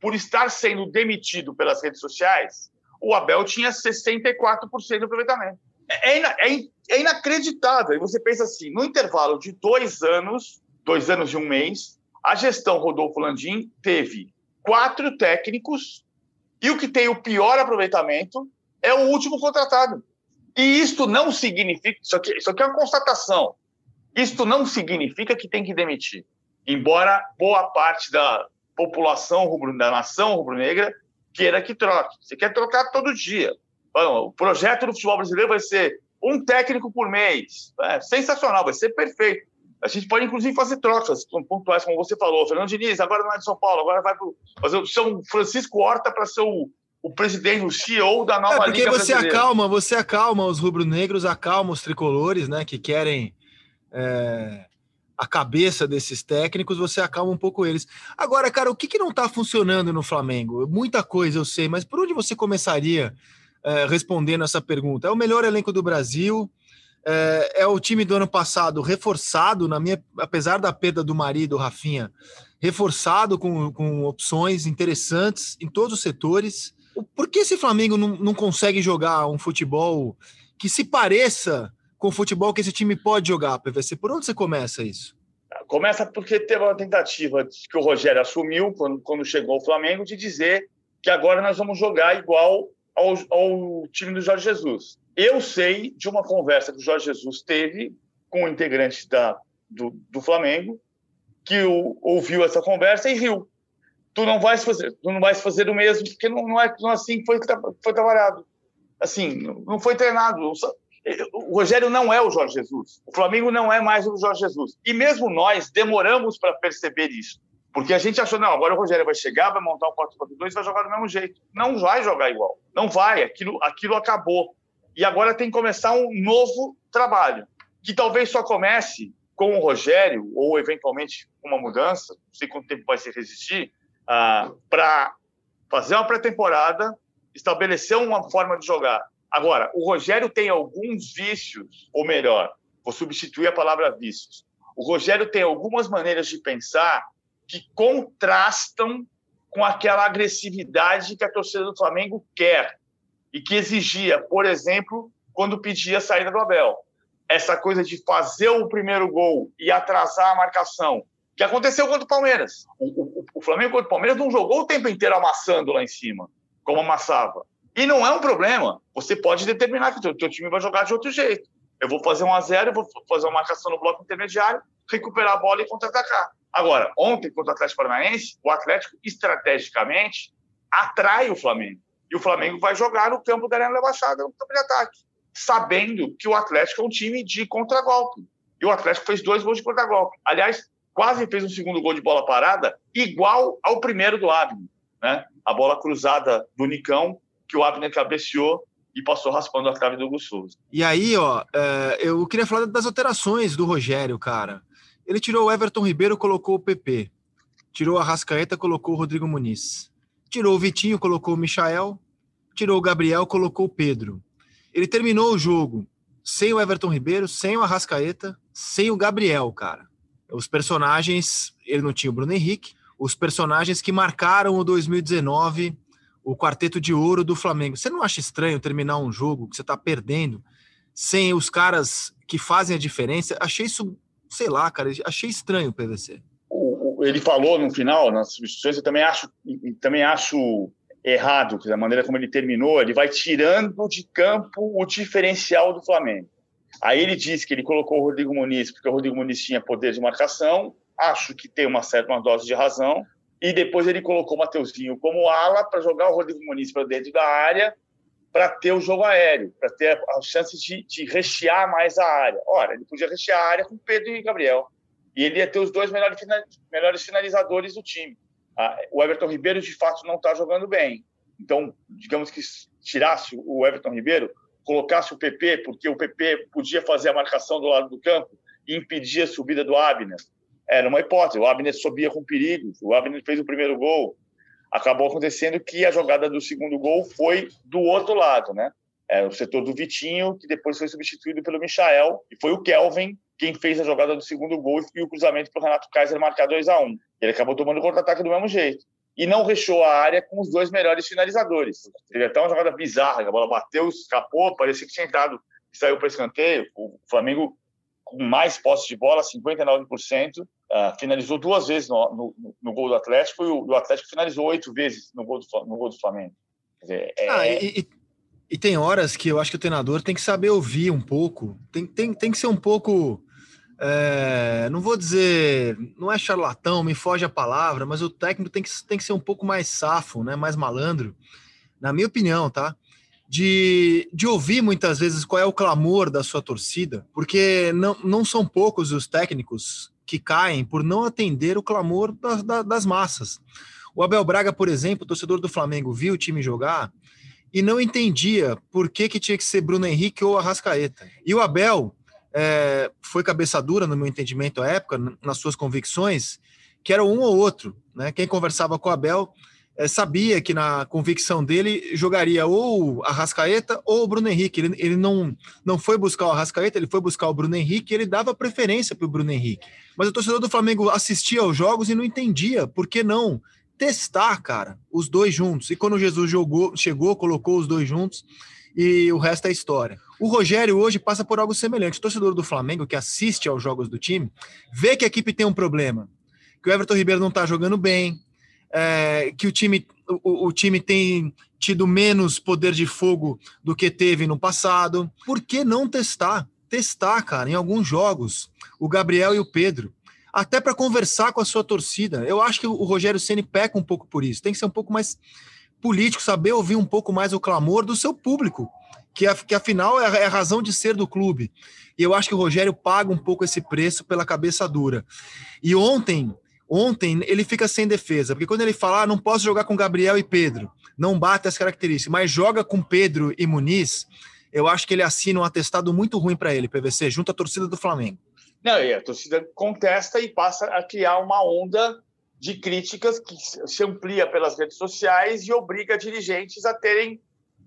por estar sendo demitido pelas redes sociais, o Abel tinha 64% de aproveitamento. É, é, é, é, inacreditável. E você pensa assim, no intervalo de dois anos, dois anos e um mês. A gestão Rodolfo Landim teve quatro técnicos e o que tem o pior aproveitamento é o último contratado. E isto não significa, isso aqui, isso aqui é uma constatação, isto não significa que tem que demitir. Embora boa parte da população rubro, da nação rubro-negra queira que troque. Você quer trocar todo dia. Bom, o projeto do futebol brasileiro vai ser um técnico por mês. É sensacional, vai ser perfeito. A gente pode, inclusive, fazer trocas pontuais, como você falou. Fernando Diniz, agora não é de São Paulo, agora vai para fazer o São Francisco Horta para ser o, o presidente, o CEO da nova é porque Liga você brasileira. acalma, você acalma os rubro-negros, acalma os tricolores, né, que querem é, a cabeça desses técnicos, você acalma um pouco eles. Agora, cara, o que, que não está funcionando no Flamengo? Muita coisa eu sei, mas por onde você começaria é, respondendo essa pergunta? É o melhor elenco do Brasil? É, é, o time do ano passado reforçado, na minha, apesar da perda do marido, Rafinha, reforçado com, com opções interessantes em todos os setores. Por que esse Flamengo não, não consegue jogar um futebol que se pareça com o futebol que esse time pode jogar, PVC? Por onde você começa isso? Começa porque teve uma tentativa que o Rogério assumiu quando, quando chegou ao Flamengo de dizer que agora nós vamos jogar igual ao, ao time do Jorge Jesus. Eu sei de uma conversa que o Jorge Jesus teve com integrante da, do, do Flamengo, que o, ouviu essa conversa e riu. Tu não vais fazer, tu não vais fazer o mesmo, porque não, não é, não é assim que foi, foi trabalhado. Assim, não foi treinado. O Rogério não é o Jorge Jesus. O Flamengo não é mais o Jorge Jesus. E mesmo nós demoramos para perceber isso. Porque a gente achou, não, agora o Rogério vai chegar, vai montar o 4-4-2 e vai jogar do mesmo jeito. Não vai jogar igual. Não vai. Aquilo, aquilo acabou. E agora tem que começar um novo trabalho, que talvez só comece com o Rogério, ou eventualmente uma mudança, não sei quanto tempo vai se resistir, ah, para fazer uma pré-temporada, estabelecer uma forma de jogar. Agora, o Rogério tem alguns vícios, ou melhor, vou substituir a palavra vícios. O Rogério tem algumas maneiras de pensar que contrastam com aquela agressividade que a torcida do Flamengo quer e que exigia, por exemplo, quando pedia a saída do Abel. Essa coisa de fazer o primeiro gol e atrasar a marcação, que aconteceu contra o Palmeiras. O, o, o Flamengo contra o Palmeiras não jogou o tempo inteiro amassando lá em cima, como amassava. E não é um problema. Você pode determinar que o teu time vai jogar de outro jeito. Eu vou fazer um a zero, vou fazer uma marcação no bloco intermediário, recuperar a bola e contra-atacar. Agora, ontem contra o Atlético Paranaense, o Atlético estrategicamente atrai o Flamengo. E o Flamengo vai jogar no campo da Arena Baixada, no campo de ataque, sabendo que o Atlético é um time de contragolpe. E o Atlético fez dois gols de contragolpe. Aliás, quase fez um segundo gol de bola parada, igual ao primeiro do Abner. Né? A bola cruzada do Nicão, que o Abner cabeceou e passou raspando a trave do Hugo Souza. E aí, ó, é, eu queria falar das alterações do Rogério, cara. Ele tirou o Everton Ribeiro, colocou o PP. Tirou a Rascaeta, colocou o Rodrigo Muniz. Tirou o Vitinho, colocou o Michael. Tirou o Gabriel, colocou o Pedro. Ele terminou o jogo sem o Everton Ribeiro, sem o Arrascaeta, sem o Gabriel, cara. Os personagens, ele não tinha o Bruno Henrique, os personagens que marcaram o 2019, o quarteto de ouro do Flamengo. Você não acha estranho terminar um jogo que você está perdendo sem os caras que fazem a diferença? Achei isso, sei lá, cara, achei estranho o PVC ele falou no final, nas substituições, eu também acho, também acho errado, a maneira como ele terminou, ele vai tirando de campo o diferencial do Flamengo. Aí ele diz que ele colocou o Rodrigo Muniz porque o Rodrigo Muniz tinha poder de marcação, acho que tem uma certa uma dose de razão, e depois ele colocou o Mateuzinho como ala para jogar o Rodrigo Muniz para dentro da área, para ter o jogo aéreo, para ter a chance de, de rechear mais a área. Ora, ele podia rechear a área com Pedro e Gabriel e ele ia ter os dois melhores, melhores finalizadores do time. Ah, o Everton Ribeiro, de fato, não está jogando bem. Então, digamos que tirasse o Everton Ribeiro, colocasse o PP, porque o PP podia fazer a marcação do lado do campo e impedir a subida do Abner. Era uma hipótese. O Abner subia com perigo. O Abner fez o primeiro gol. Acabou acontecendo que a jogada do segundo gol foi do outro lado, né? É, o setor do Vitinho, que depois foi substituído pelo Michael, e foi o Kelvin quem fez a jogada do segundo gol e o cruzamento para o Renato Kaiser marcar 2 a 1 um. Ele acabou tomando contra-ataque do mesmo jeito. E não rechou a área com os dois melhores finalizadores. Teve até uma jogada bizarra, a bola bateu, escapou, parecia que tinha entrado saiu para escanteio. O Flamengo com mais posse de bola, 59%, uh, finalizou duas vezes no, no, no, gol do Atlético e o, o Atlético finalizou oito vezes no gol do, no gol do Flamengo. Dizer, é... ah, e, e, e, tem horas que eu acho que o treinador tem que saber ouvir um pouco, tem, tem, tem que ser um pouco. É, não vou dizer, não é charlatão, me foge a palavra, mas o técnico tem que, tem que ser um pouco mais safo, né, mais malandro, na minha opinião, tá? De, de ouvir muitas vezes qual é o clamor da sua torcida, porque não, não são poucos os técnicos que caem por não atender o clamor da, da, das massas. O Abel Braga, por exemplo, torcedor do Flamengo, viu o time jogar e não entendia por que, que tinha que ser Bruno Henrique ou Arrascaeta. E o Abel é, foi cabeça dura, no meu entendimento à época, nas suas convicções, que era um ou outro. Né? Quem conversava com o Abel é, sabia que na convicção dele jogaria ou a Rascaeta ou o Bruno Henrique. Ele, ele não, não foi buscar o Rascaeta, ele foi buscar o Bruno Henrique e ele dava preferência para o Bruno Henrique. Mas o torcedor do Flamengo assistia aos jogos e não entendia por que não testar, cara, os dois juntos. E quando o Jesus jogou, chegou, colocou os dois juntos e o resto é história. O Rogério hoje passa por algo semelhante. O torcedor do Flamengo que assiste aos jogos do time vê que a equipe tem um problema, que o Everton Ribeiro não está jogando bem, é, que o time, o, o, time tem tido menos poder de fogo do que teve no passado. Por que não testar? Testar, cara, em alguns jogos, o Gabriel e o Pedro. Até para conversar com a sua torcida. Eu acho que o Rogério Ceni peca um pouco por isso. Tem que ser um pouco mais político, saber ouvir um pouco mais o clamor do seu público, que, que afinal é a, é a razão de ser do clube. E eu acho que o Rogério paga um pouco esse preço pela cabeça dura. E ontem, Ontem ele fica sem defesa, porque quando ele fala, ah, não posso jogar com Gabriel e Pedro, não bate as características, mas joga com Pedro e Muniz, eu acho que ele assina um atestado muito ruim para ele, PVC, junto à torcida do Flamengo. Não, e a torcida contesta e passa a criar uma onda de críticas que se amplia pelas redes sociais e obriga dirigentes a terem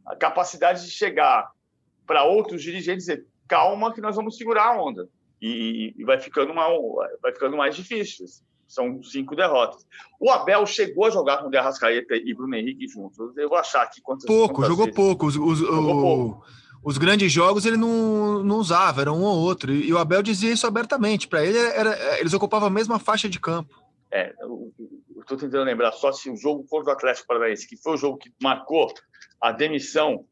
a capacidade de chegar para outros dirigentes e dizer calma que nós vamos segurar a onda e, e vai ficando uma, vai ficando mais difícil são cinco derrotas. O Abel chegou a jogar com o Arrascaeta e Bruno Henrique juntos. Eu vou achar aqui quantas Pouco, quantas jogou vezes. pouco. Os, os, jogou o, pouco. Os grandes jogos ele não, não usava, era um ou outro. E o Abel dizia isso abertamente. Para ele, era, eles ocupavam a mesma faixa de campo. É, eu estou tentando lembrar só se o jogo contra o Atlético Paranaense, que foi o jogo que marcou a demissão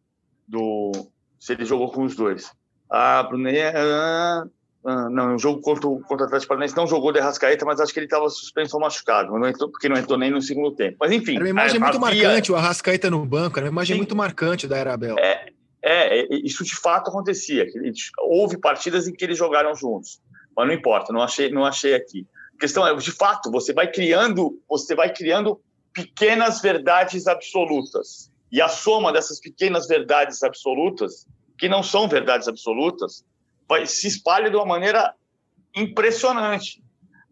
do. Se ele jogou com os dois. Ah, Bruno, ah, não, o jogo contra, contra o Atlético Paranaense não jogou de Rascaeta, mas acho que ele estava suspenso ou machucado, não entrou, porque não entrou nem no segundo tempo. Mas enfim. Era uma imagem é, muito havia... marcante, o Arrascaeta no banco, era uma imagem Sim. muito marcante da Era Abel. É, é, é, isso de fato acontecia. Houve partidas em que eles jogaram juntos, mas não importa, não achei, não achei aqui. A questão é, de fato, você vai criando, você vai criando pequenas verdades absolutas. E a soma dessas pequenas verdades absolutas, que não são verdades absolutas, se espalha de uma maneira impressionante.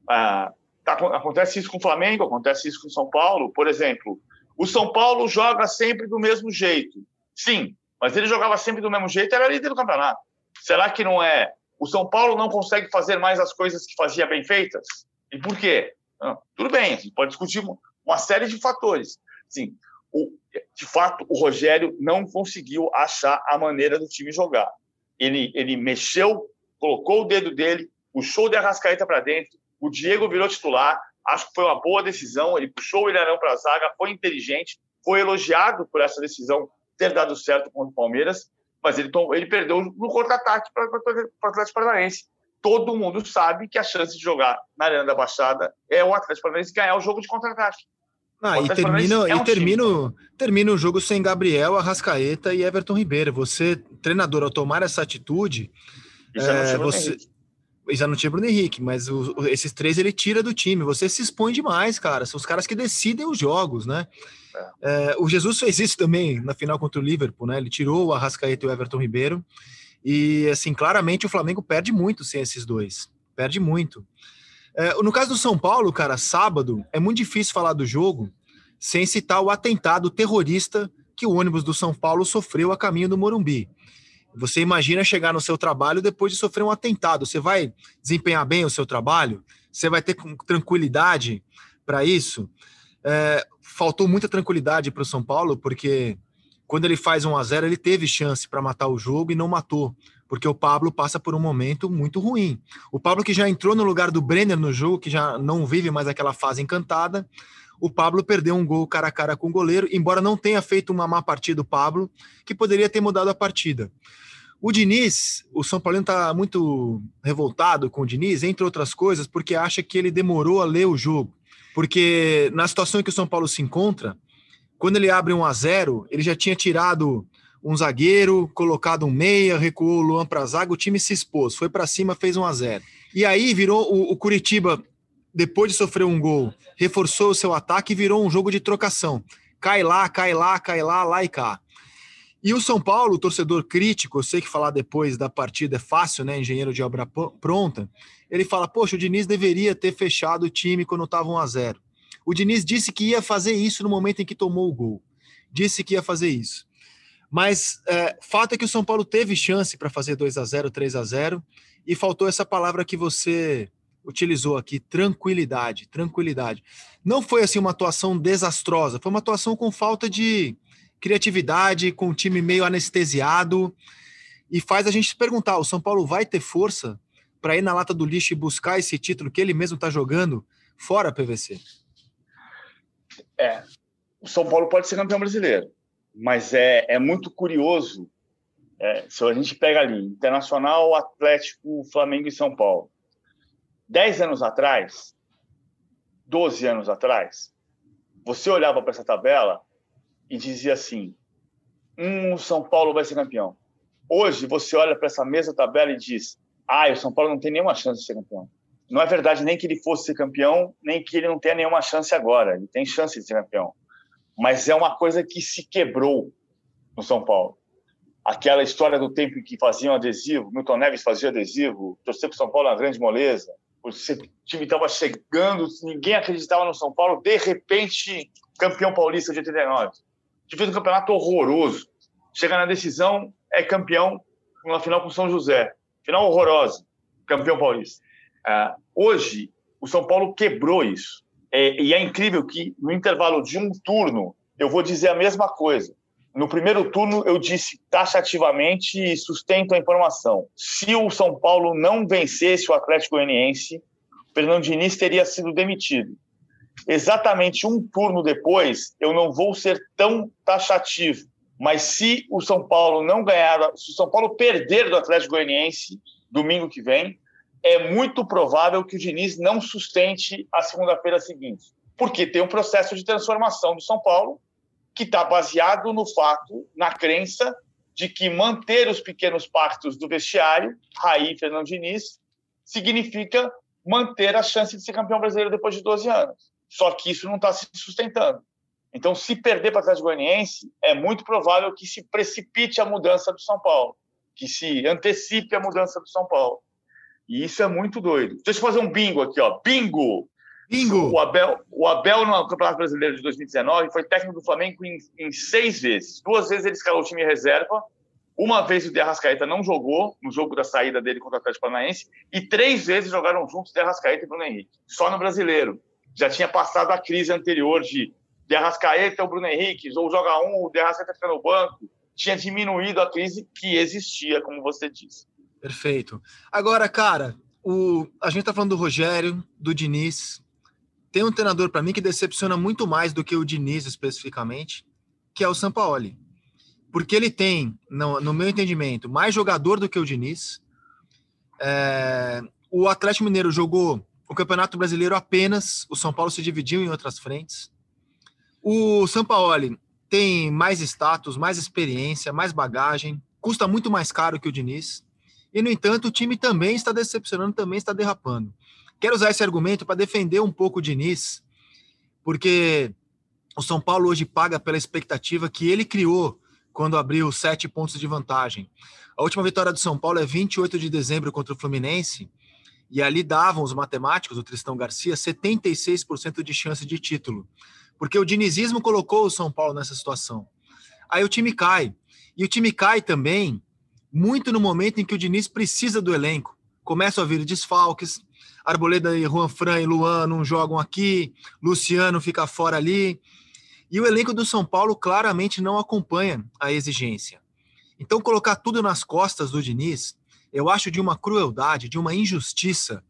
Ah, tá, acontece isso com o Flamengo, acontece isso com o São Paulo. Por exemplo, o São Paulo joga sempre do mesmo jeito. Sim, mas ele jogava sempre do mesmo jeito, era líder do campeonato. Será que não é? O São Paulo não consegue fazer mais as coisas que fazia bem feitas? E por quê? Ah, tudo bem, a gente pode discutir uma série de fatores. Sim, o, de fato, o Rogério não conseguiu achar a maneira do time jogar ele, ele mexeu, colocou o dedo dele, puxou o de Arrascaeta para dentro, o Diego virou titular, acho que foi uma boa decisão, ele puxou o Ilharão para a zaga, foi inteligente, foi elogiado por essa decisão ter dado certo contra o Palmeiras, mas ele, ele perdeu no contra-ataque para o Atlético Paranaense. Todo mundo sabe que a chance de jogar na Arena da Baixada é o Atlético Paranaense ganhar o jogo de contra-ataque. Ah, e termina, é um e termina o jogo sem Gabriel, Arrascaeta e Everton Ribeiro. Você, treinador, ao tomar essa atitude, já é, você já não tinha Bruno Henrique, mas o, esses três ele tira do time. Você se expõe demais, cara. São os caras que decidem os jogos, né? É. É, o Jesus fez isso também na final contra o Liverpool, né? Ele tirou o Arrascaeta e o Everton Ribeiro. E, assim, claramente o Flamengo perde muito sem esses dois. Perde muito. É, no caso do São Paulo, cara, sábado, é muito difícil falar do jogo sem citar o atentado terrorista que o ônibus do São Paulo sofreu a caminho do Morumbi. Você imagina chegar no seu trabalho depois de sofrer um atentado. Você vai desempenhar bem o seu trabalho? Você vai ter tranquilidade para isso? É, faltou muita tranquilidade para o São Paulo, porque quando ele faz 1 a 0 ele teve chance para matar o jogo e não matou. porque o Pablo passa por um momento muito ruim. O Pablo que já entrou no lugar do Brenner no jogo, que já não vive mais aquela fase encantada, o Pablo perdeu um gol cara a cara com o goleiro, embora não tenha feito uma má partida o Pablo, que poderia ter mudado a partida. O Diniz, o São Paulo está muito revoltado com o Diniz, entre outras coisas, porque acha que ele demorou a ler o jogo. Porque na situação em que o São Paulo se encontra, quando ele abre um a 0 ele já tinha tirado um zagueiro, colocado um meia, recuou o Luan para a zaga, o time se expôs, foi para cima, fez um a 0 E aí virou o, o Curitiba, depois de sofrer um gol, reforçou o seu ataque e virou um jogo de trocação. Cai lá, cai lá, cai lá, lá e cá. E o São Paulo, torcedor crítico, eu sei que falar depois da partida é fácil, né? Engenheiro de obra pronta. Ele fala: Poxa, o Diniz deveria ter fechado o time quando estava 1 a 0 O Diniz disse que ia fazer isso no momento em que tomou o gol. Disse que ia fazer isso. Mas é, fato é que o São Paulo teve chance para fazer 2 a 0 3 a 0 e faltou essa palavra que você utilizou aqui, tranquilidade, tranquilidade. Não foi assim uma atuação desastrosa, foi uma atuação com falta de criatividade, com o time meio anestesiado, e faz a gente se perguntar: o São Paulo vai ter força para ir na lata do lixo e buscar esse título que ele mesmo está jogando fora PVC? É, o São Paulo pode ser campeão brasileiro, mas é, é muito curioso. É, se a gente pega ali, Internacional, Atlético, Flamengo e São Paulo. Dez anos atrás, 12 anos atrás, você olhava para essa tabela e dizia assim: um, o São Paulo vai ser campeão. Hoje, você olha para essa mesma tabela e diz: ah, o São Paulo não tem nenhuma chance de ser campeão. Não é verdade nem que ele fosse ser campeão, nem que ele não tenha nenhuma chance agora. Ele tem chance de ser campeão. Mas é uma coisa que se quebrou no São Paulo. Aquela história do tempo em que faziam adesivo, Milton Neves fazia adesivo, torcer para São Paulo é uma grande moleza. O time estava chegando, ninguém acreditava no São Paulo, de repente, campeão paulista de 89 que fez um campeonato horroroso. Chega na decisão, é campeão na final com São José. Final horrorosa, campeão paulista. Uh, hoje, o São Paulo quebrou isso. É, e é incrível que, no intervalo de um turno, eu vou dizer a mesma coisa. No primeiro turno, eu disse taxativamente e sustento a informação. Se o São Paulo não vencesse o Atlético Goianiense, Fernando Diniz teria sido demitido exatamente um turno depois, eu não vou ser tão taxativo. Mas se o São Paulo não ganhar, se o São Paulo perder do Atlético Goianiense domingo que vem, é muito provável que o Diniz não sustente a segunda-feira seguinte. Porque tem um processo de transformação do São Paulo que está baseado no fato, na crença de que manter os pequenos pactos do vestiário, Raí e Fernando Diniz, significa manter a chance de ser campeão brasileiro depois de 12 anos. Só que isso não está se sustentando. Então, se perder para o Atlético Goianiense, é muito provável que se precipite a mudança do São Paulo, que se antecipe a mudança do São Paulo. E isso é muito doido. Deixa eu fazer um bingo aqui, ó. Bingo! Bingo! O Abel, o Abel no Campeonato Brasileiro de 2019 foi técnico do Flamengo em, em seis vezes. Duas vezes ele escalou o time reserva, uma vez o De Arrascaeta não jogou no jogo da saída dele contra o Atlético Paranaense e três vezes jogaram juntos De Arrascaeta e Bruno Henrique. Só no Brasileiro já tinha passado a crise anterior de De Arrascaeta o Bruno Henrique, ou joga um, o De Arrascaeta fica no banco, tinha diminuído a crise que existia, como você disse. Perfeito. Agora, cara, o, a gente tá falando do Rogério, do Diniz. Tem um treinador para mim que decepciona muito mais do que o Diniz especificamente, que é o Sampaoli. Porque ele tem, no, no meu entendimento, mais jogador do que o Diniz. É, o Atlético Mineiro jogou o Campeonato Brasileiro apenas, o São Paulo se dividiu em outras frentes. O Sampaoli tem mais status, mais experiência, mais bagagem, custa muito mais caro que o Diniz. E, no entanto, o time também está decepcionando, também está derrapando. Quero usar esse argumento para defender um pouco o Diniz, porque o São Paulo hoje paga pela expectativa que ele criou quando abriu sete pontos de vantagem. A última vitória do São Paulo é 28 de dezembro contra o Fluminense, e ali davam os matemáticos, o Tristão Garcia, 76% de chance de título. Porque o dinizismo colocou o São Paulo nessa situação. Aí o time cai. E o time cai também muito no momento em que o Diniz precisa do elenco. Começam a vir desfalques, Arboleda e Juan Fran e Luan não jogam aqui, Luciano fica fora ali. E o elenco do São Paulo claramente não acompanha a exigência. Então, colocar tudo nas costas do Diniz, eu acho de uma crueldade, de uma injustiça,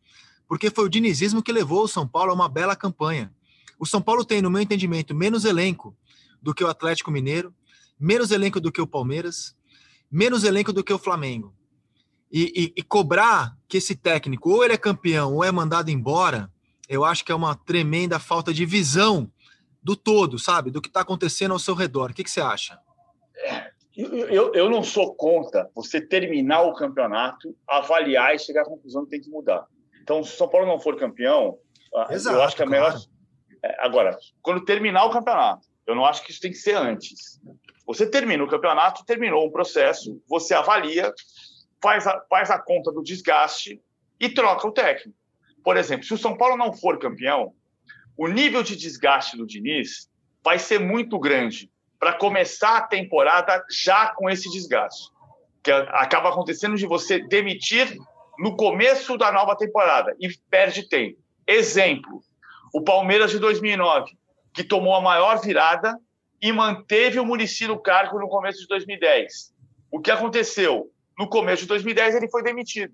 porque foi o dinizismo que levou o São Paulo a uma bela campanha. O São Paulo tem, no meu entendimento, menos elenco do que o Atlético Mineiro, menos elenco do que o Palmeiras, menos elenco do que o Flamengo. E, e, e, cobrar que esse técnico ou ele é campeão ou é mandado embora, eu acho que é uma tremenda falta de visão do todo, sabe? Do que está acontecendo ao seu redor. O que, que você acha? É, eu, eu não sou contra você terminar o campeonato, avaliar e chegar à conclusão que tem que mudar. Então, se o São Paulo não for campeão, Exato, eu acho que é melhor. Claro. Agora, quando terminar o campeonato, eu não acho que isso tem que ser antes. Você termina o campeonato, terminou um processo, você avalia, faz a, faz a conta do desgaste e troca o técnico. Por exemplo, se o São Paulo não for campeão, o nível de desgaste do Diniz vai ser muito grande para começar a temporada já com esse desgaste. Que acaba acontecendo de você demitir no começo da nova temporada e perde tempo. Exemplo, o Palmeiras de 2009, que tomou a maior virada e manteve o Muricy no cargo no começo de 2010. O que aconteceu? No começo de 2010 ele foi demitido,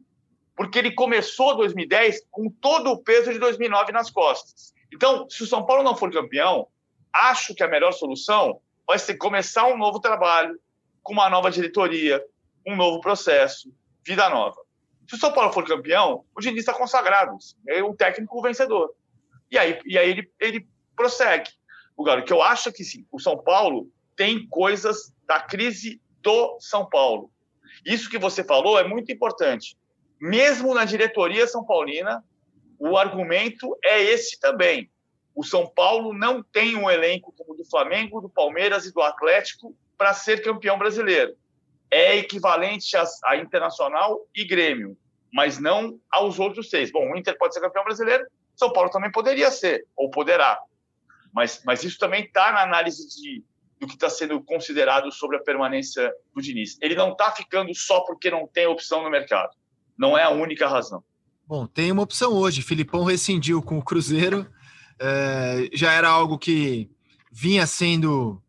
porque ele começou 2010 com todo o peso de 2009 nas costas. Então, se o São Paulo não for campeão, acho que a melhor solução vai ser começar um novo trabalho, com uma nova diretoria, um novo processo, vida nova. Se o São Paulo for campeão, o Diniz está consagrado, é um técnico vencedor. E aí, e aí ele, ele prossegue. O Galo, que eu acho que sim, o São Paulo tem coisas da crise do São Paulo. Isso que você falou é muito importante. Mesmo na diretoria São Paulina, o argumento é esse também. O São Paulo não tem um elenco como o do Flamengo, do Palmeiras e do Atlético para ser campeão brasileiro. É equivalente a, a, Internacional e Grêmio, mas não aos outros seis. Bom, o Inter pode ser campeão brasileiro, São Paulo também poderia ser, ou poderá. Mas, mas isso também está na análise de, do que está sendo considerado sobre a permanência do Diniz. Ele não está ficando só porque não tem opção no mercado. Não é a única razão. Bom, tem uma opção hoje. Filipão rescindiu com o Cruzeiro. É, já era algo que vinha sendo.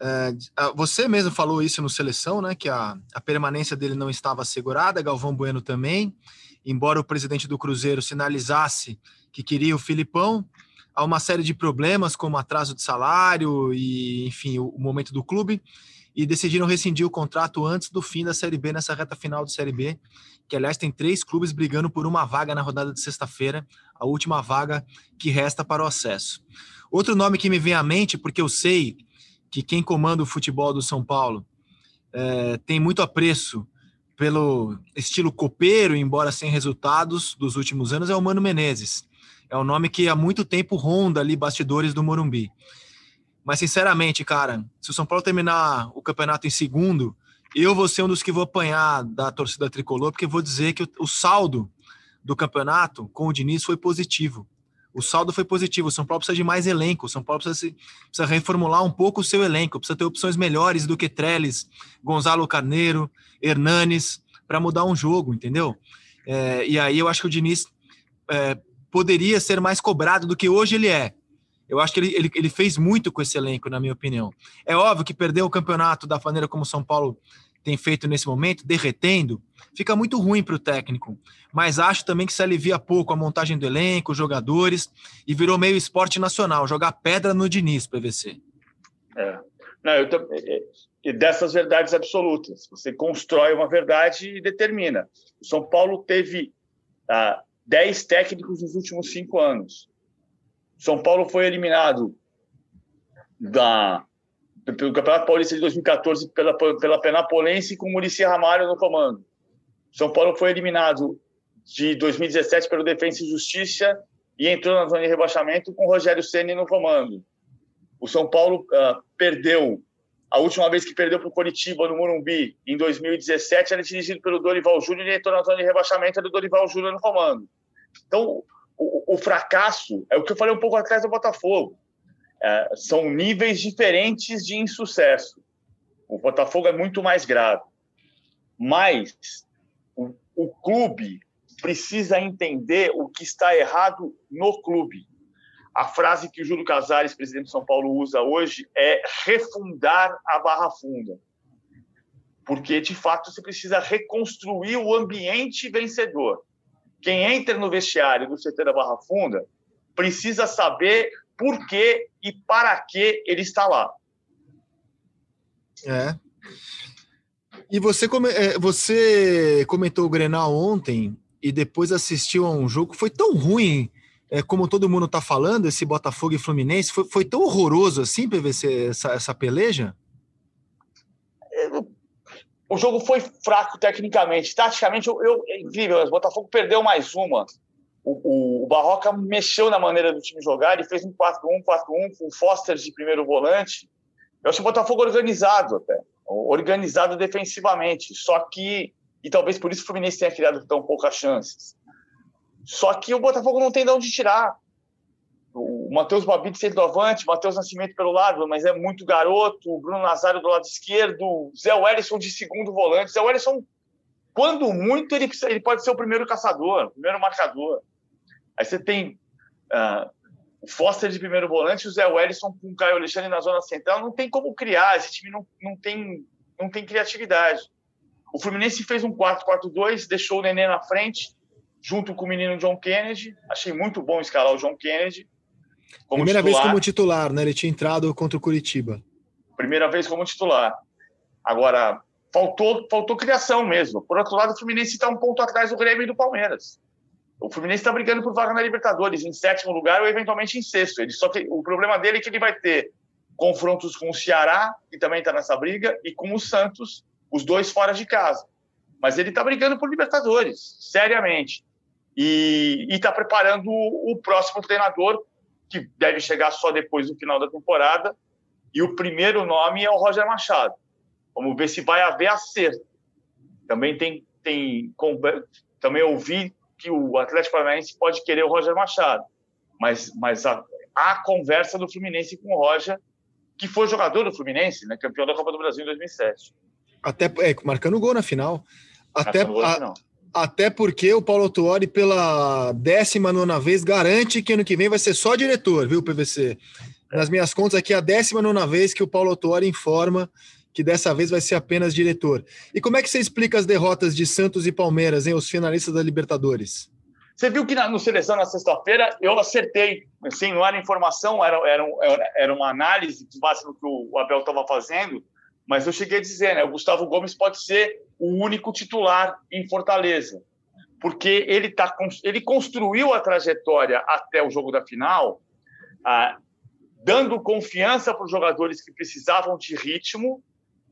É, você mesmo falou isso no seleção, né? Que a, a permanência dele não estava assegurada, Galvão Bueno também. Embora o presidente do Cruzeiro sinalizasse que queria o Filipão, há uma série de problemas, como atraso de salário e, enfim, o, momento do clube e decidiram rescindir o contrato antes do fim da Série B, nessa reta final da Série B, que aliás tem três clubes brigando por uma vaga na rodada de sexta-feira, a última vaga que resta para o acesso. Outro nome que me vem à mente, porque eu sei que quem comanda o futebol do São Paulo é, tem muito apreço pelo estilo copeiro, embora sem resultados dos últimos anos, é o Mano Menezes. É um nome que há muito tempo ronda ali bastidores do Morumbi. Mas, sinceramente, cara, se o São Paulo terminar o campeonato em segundo, eu vou ser um dos que vou apanhar da torcida tricolor, porque vou dizer que o, saldo do campeonato com o Diniz foi positivo. O saldo foi positivo. O São Paulo precisa de mais elenco. O São Paulo precisa, se, precisa reformular um pouco o seu elenco. Precisa ter opções melhores do que Trellis, Gonzalo Carneiro, Hernanes, para mudar um jogo, entendeu? É, e aí eu acho que o Diniz é, poderia ser mais cobrado do que hoje ele é. Eu acho que ele, ele, ele fez muito com esse elenco, na minha opinião. É óbvio que perder o campeonato da maneira como São Paulo tem feito nesse momento, derretendo, fica muito ruim para o técnico. Mas acho também que se alivia pouco a montagem do elenco, os jogadores, e virou meio esporte nacional, jogar pedra no Diniz, PVC. É. Não, eu também. E dessas verdades absolutas. Você constrói uma verdade e determina. O São Paulo teve ah, 10 técnicos nos últimos cinco anos. São Paulo foi eliminado da, pelo Campeonato Paulista de 2014 pela, pela Penapolense com Murici Ramalho no comando. São Paulo foi eliminado de 2017 pelo Defensa e Justiça e entrou na zona de rebaixamento com Rogério Ceni no comando. O São Paulo uh, perdeu a última vez que perdeu para o Coritiba no Morumbi em 2017 era dirigido pelo Dorival Júnior e entrou na zona de rebaixamento do Dorival Júnior no comando. Então o, o, fracasso é o que eu falei um pouco atrás do Botafogo. É, são níveis diferentes de insucesso. O Botafogo é muito mais grave. Mas o, o clube precisa entender o que está errado no clube. A frase que o Júlio Casares, presidente de São Paulo, usa hoje é refundar a Barra Funda. porque de fato você precisa reconstruir o ambiente vencedor. Quem entra no vestiário do CT da Barra Funda precisa saber por que e para que ele está lá. É. E você, é, você comentou o Grenal ontem e depois assistiu a um jogo foi tão ruim, é, como todo mundo está falando, esse Botafogo e Fluminense, foi, foi tão horroroso assim, PVC, essa, essa peleja? O jogo foi fraco tecnicamente. Taticamente, eu, eu, é incrível. O Botafogo perdeu mais uma. O, o, o, Barroca mexeu na maneira do time jogar. Ele fez um 4-1, 4-1 com o Foster de primeiro volante. Eu acho o Botafogo organizado até. Organizado defensivamente. Só que. E talvez por isso o Fluminense tenha criado tão poucas chances. Só que o Botafogo não tem de onde tirar o Matheus Babide centroavante, Matheus Nascimento pelo lado, mas é muito garoto, o Bruno Nazário do lado esquerdo, Zé Wellison de segundo volante. Zé Wellison, quando muito, ele, ele pode ser o primeiro caçador, o primeiro marcador. Aí você tem uh, o Foster de primeiro volante, o Zé Wellison com o Caio Alexandre na zona central. Não tem como criar, esse time não, não, tem, não tem criatividade. O Fluminense fez um 4-4-2, deixou o Nenê na frente, junto com o menino John Kennedy. Achei muito bom escalar o John Kennedy. Primeira titular. vez como titular, né? Ele tinha entrado contra o Curitiba. Primeira vez como titular. Agora, faltou, faltou criação mesmo. Por outro lado, o Fluminense está um ponto atrás do Grêmio e do Palmeiras. O Fluminense está brigando por vaga na Libertadores, em sétimo lugar ou eventualmente em sexto. Ele só que o problema dele é que ele vai ter confrontos com o Ceará, que também está nessa briga, e com o Santos, os dois fora de casa. Mas ele está brigando por Libertadores, seriamente. E está preparando o, próximo treinador que deve chegar só depois do final da temporada. E o primeiro nome é o Roger Machado. Vamos ver se vai haver acerto. Também tem, tem também ouvi que o Atlético Paranaense pode querer o Roger Machado, mas, mas a, a conversa do Fluminense com o Roger, que foi jogador do Fluminense, né, campeão da Copa do Brasil em 2007. Até é, marcando gol na final. Até, a. Até porque o Paulo Tuori, pela 19 vez, garante que ano que vem vai ser só diretor, viu, PVC? Nas minhas contas, aqui é a 19 vez que o Paulo Tuori informa que dessa vez vai ser apenas diretor. E como é que você explica as derrotas de Santos e Palmeiras, hein, os finalistas da Libertadores? Você viu que na, no Seleção, na sexta-feira, eu acertei. Assim, não era informação, era, era, era uma análise de base no que o Abel estava fazendo, mas eu cheguei a dizer, né, o Gustavo Gomes pode ser o único titular em Fortaleza, porque ele, tá, ele construiu a trajetória até o jogo da final, ah, dando confiança para os jogadores que precisavam de ritmo.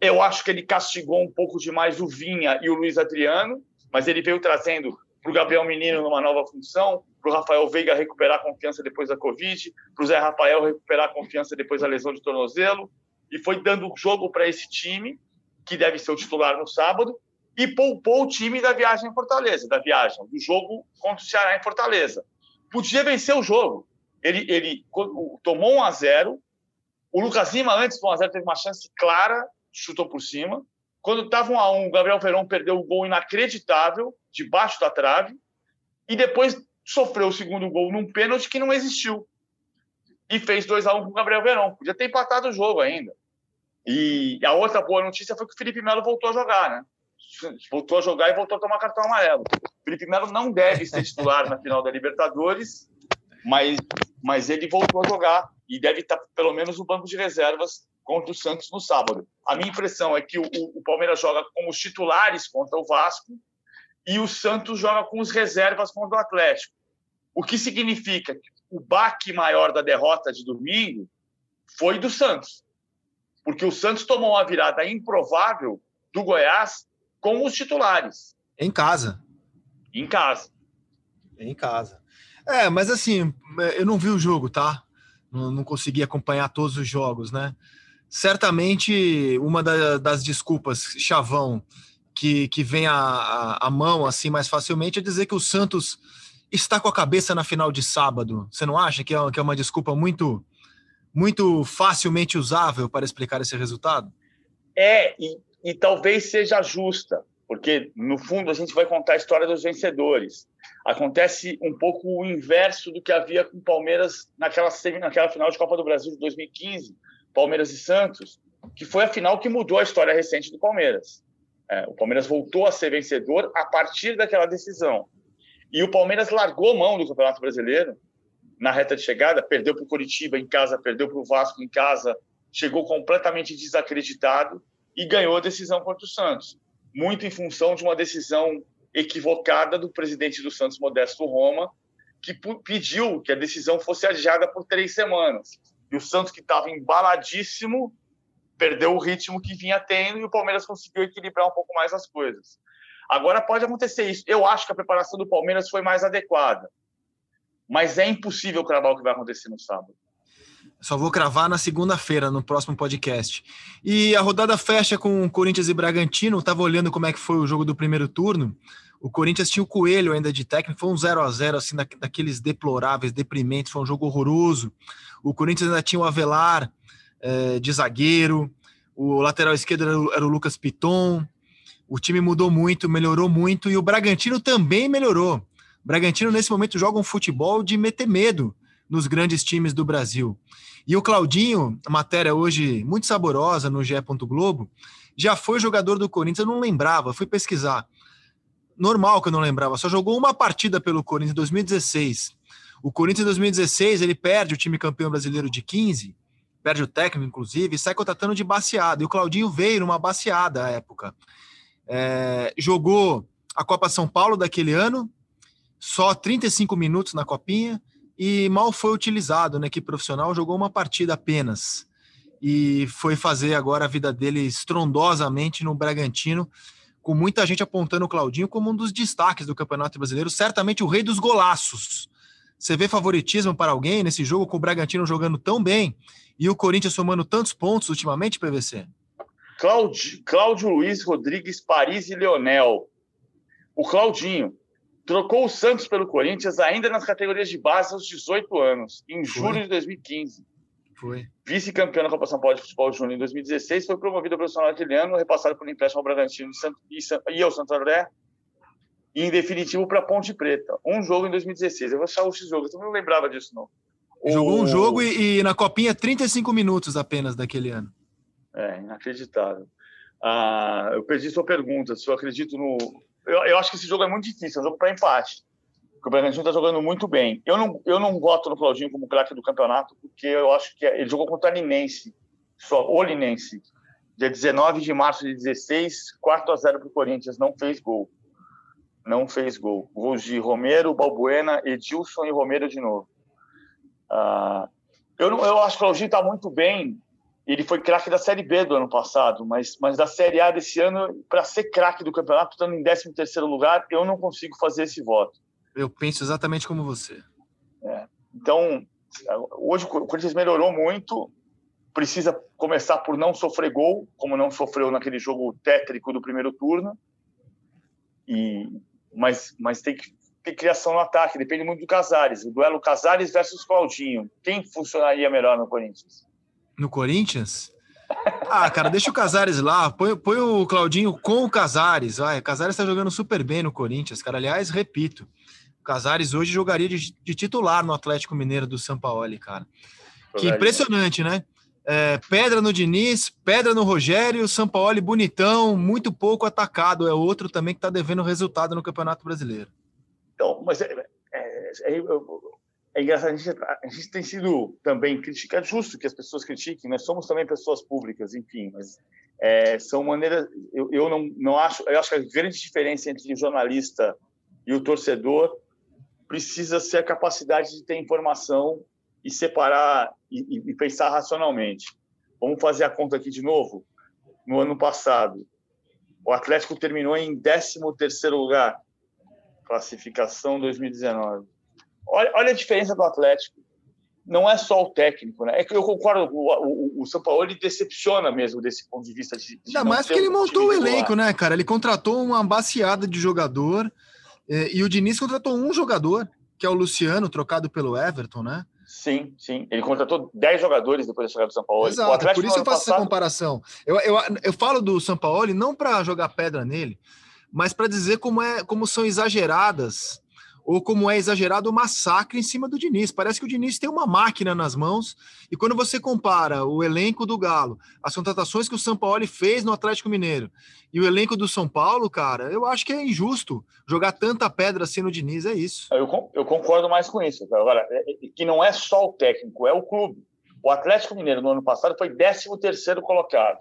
Eu acho que ele castigou um pouco demais o Vinha e o Luiz Adriano, mas ele veio trazendo para o Gabriel Menino numa nova função, para o Rafael Veiga recuperar a confiança depois da Covid, para o Zé Rafael recuperar a confiança depois da lesão de tornozelo, e foi dando jogo para esse time que deve ser o titular no sábado, e poupou o time da viagem em Fortaleza, da viagem, do jogo contra o Ceará em Fortaleza. Podia vencer o jogo. Ele, ele tomou 1 a 0 O Lucas Lima, antes do 1 a 0 teve uma chance clara, chutou por cima. Quando estava 1 a 1 o Gabriel Verão perdeu um gol inacreditável, debaixo da trave. E depois sofreu o segundo gol num pênalti que não existiu. E fez 2 a 1 com o Gabriel Verão. Podia ter empatado o jogo ainda. E a outra boa notícia foi que o Felipe Melo voltou a jogar, né? Voltou a jogar e voltou a tomar cartão amarelo. O Felipe Melo não deve ser titular na final da Libertadores, mas, mas ele voltou a jogar e deve estar pelo menos no banco de reservas contra o Santos no sábado. A minha impressão é que o, o Palmeiras joga com os titulares contra o Vasco e o Santos joga com os reservas contra o Atlético. O que significa que o baque maior da derrota de domingo foi do Santos porque o Santos tomou uma virada improvável do Goiás com os titulares. Em casa. Em casa. Em casa. É, mas assim, eu não vi o jogo, tá? Não, não consegui acompanhar todos os jogos, né? Certamente, uma da, das desculpas, chavão, que, que vem à, à mão assim mais facilmente é dizer que o Santos está com a cabeça na final de sábado. Você não acha que é, que é uma desculpa muito muito facilmente usável para explicar esse resultado? É, e, e talvez seja justa, porque no fundo a gente vai contar a história dos vencedores. Acontece um pouco o inverso do que havia com o Palmeiras naquela, naquela final de Copa do Brasil de 2015, Palmeiras e Santos, que foi a final que mudou a história recente do Palmeiras. É, o Palmeiras voltou a ser vencedor a partir daquela decisão. E o Palmeiras largou mão do Campeonato Brasileiro na reta de chegada, perdeu para o Curitiba em casa, perdeu para o Vasco em casa, chegou completamente desacreditado e ganhou a decisão contra o Santos. Muito em função de uma decisão equivocada do presidente do Santos, Modesto Roma, que pediu que a decisão fosse adiada por três semanas. E o Santos, que estava embaladíssimo, perdeu o ritmo que vinha tendo e o Palmeiras conseguiu equilibrar um pouco mais as coisas. Agora pode acontecer isso. Eu acho que a preparação do Palmeiras foi mais adequada, mas é impossível cravar o que vai acontecer no sábado. Só vou cravar na segunda-feira, no próximo podcast. E a rodada fecha com Corinthians e Bragantino. Estava olhando como é que foi o jogo do primeiro turno. O Corinthians tinha o Coelho ainda de técnico, foi um 0 a 0 assim, daqueles deploráveis, deprimentes, foi um jogo horroroso. O Corinthians ainda tinha o Avelar, é, de zagueiro, o lateral esquerdo era o, era o Lucas Piton, o time mudou muito, melhorou muito e o Bragantino também melhorou. Bragantino, nesse momento, joga um futebol de meter medo nos grandes times do Brasil. E o Claudinho, matéria hoje muito saborosa no GE. Globo, já foi jogador do Corinthians, eu não lembrava, fui pesquisar. Normal que eu não lembrava, só jogou uma partida pelo Corinthians em 2016. O Corinthians em 2016 ele perde o time campeão brasileiro de 15 perde o técnico, inclusive, e sai contratando de baseada. E o Claudinho veio numa baseada à época. É, jogou a Copa São Paulo daquele ano, só 35 minutos na copinha, e mal foi utilizado na equipe profissional, jogou uma partida apenas. E foi fazer agora a vida dele estrondosamente no Bragantino, com muita gente apontando o Claudinho como um dos destaques do Campeonato Brasileiro, certamente o rei dos golaços. Você vê favoritismo para alguém nesse jogo com o Bragantino jogando tão bem e o Corinthians somando tantos pontos ultimamente, PVC? Cláudio, Cláudio Luiz Rodrigues, Paris e Leonel. O Claudinho trocou o Santos pelo Corinthians ainda nas categorias de base aos 18 anos, em foi. julho de 2015. Foi. Vice-campeão da Copa São Paulo de Futebol Júnior em 2016, foi promovido ao profissional italiano, repassado por empréstimo ao Bragantino e ao Santo André, e em definitivo para Ponte Preta. Um jogo em 2016. Eu vou achar o X-Jogo, eu não lembrava disso, não. Jogou um jogo e, e, na copinha 35 minutos apenas daquele ano. É, inacreditável. Ah, eu perdi sua pergunta, se eu acredito no. Eu, eu acho que esse jogo é muito difícil, é um jogo para empate. Porque o Bragantino está jogando muito bem. Eu não, eu não voto no Claudinho como craque do campeonato, porque eu acho que é, ele jogou contra a Linense, só o Linense, dia 19 de março de 16, 4 a 0 para o Corinthians, não fez gol. Não fez gol. Gols de Romero, Balbuena, Edilson e Romero de novo. Uh, eu, não, eu acho que o Claudinho está muito bem. Ele foi craque da Série B do ano passado, mas, mas da Série A desse ano, para ser craque do campeonato, estando em 13 lugar, eu não consigo fazer esse voto. Eu penso exatamente como você. É. Então, hoje o Corinthians melhorou muito, precisa começar por não sofrer gol, como não sofreu naquele jogo tétrico do primeiro turno. E, mas, mas tem que ter criação no ataque, depende muito do Casares. O duelo Casares versus Claudinho. Quem funcionaria melhor no Corinthians? No Corinthians? Ah, cara, deixa o Casares lá, põe, põe o Claudinho com o Casares. Vai, o Casares está jogando super bem no Corinthians, cara. Aliás, repito, o Casares hoje jogaria de, de titular no Atlético Mineiro do São Paulo, cara. Que impressionante, né? É, pedra no Diniz, pedra no Rogério, São Paulo bonitão, muito pouco atacado. É outro também que está devendo resultado no Campeonato Brasileiro. Então, mas é, é, é, é engraçado, a gente, a gente, tem sido também criticado, é justo que as pessoas critiquem, nós somos também pessoas públicas, enfim, mas é, são maneiras, eu, eu não, não acho, eu acho que a grande diferença entre o jornalista e o torcedor precisa ser a capacidade de ter informação e separar e, e pensar racionalmente. Vamos fazer a conta aqui de novo? No ano passado, o Atlético terminou em 13 terceiro lugar classificação 2019. Olha, olha a diferença do Atlético. Não é só o técnico, né? É que eu concordo, o, o, o São Paulo ele decepciona mesmo desse ponto de vista. De, de Ainda mais porque ele montou o elenco, né, cara? Ele contratou uma baseada de jogador e, e o Diniz contratou um jogador, que é o Luciano, trocado pelo Everton, né? Sim, sim. Ele contratou 10 jogadores depois da chegada do São Paulo. Exato, por isso eu faço passado... essa comparação. Eu, eu, eu falo do São Paulo não para jogar pedra nele, mas para dizer como, é, como são exageradas ou como é exagerado o massacre em cima do Diniz. Parece que o Diniz tem uma máquina nas mãos, e quando você compara o elenco do Galo, as contratações que o São Paulo fez no Atlético Mineiro e o elenco do São Paulo, cara, eu acho que é injusto jogar tanta pedra assim no Diniz, é isso. Eu, eu concordo mais com isso. Agora, é, é, que não é só o técnico, é o clube. O Atlético Mineiro no ano passado foi 13 terceiro colocado.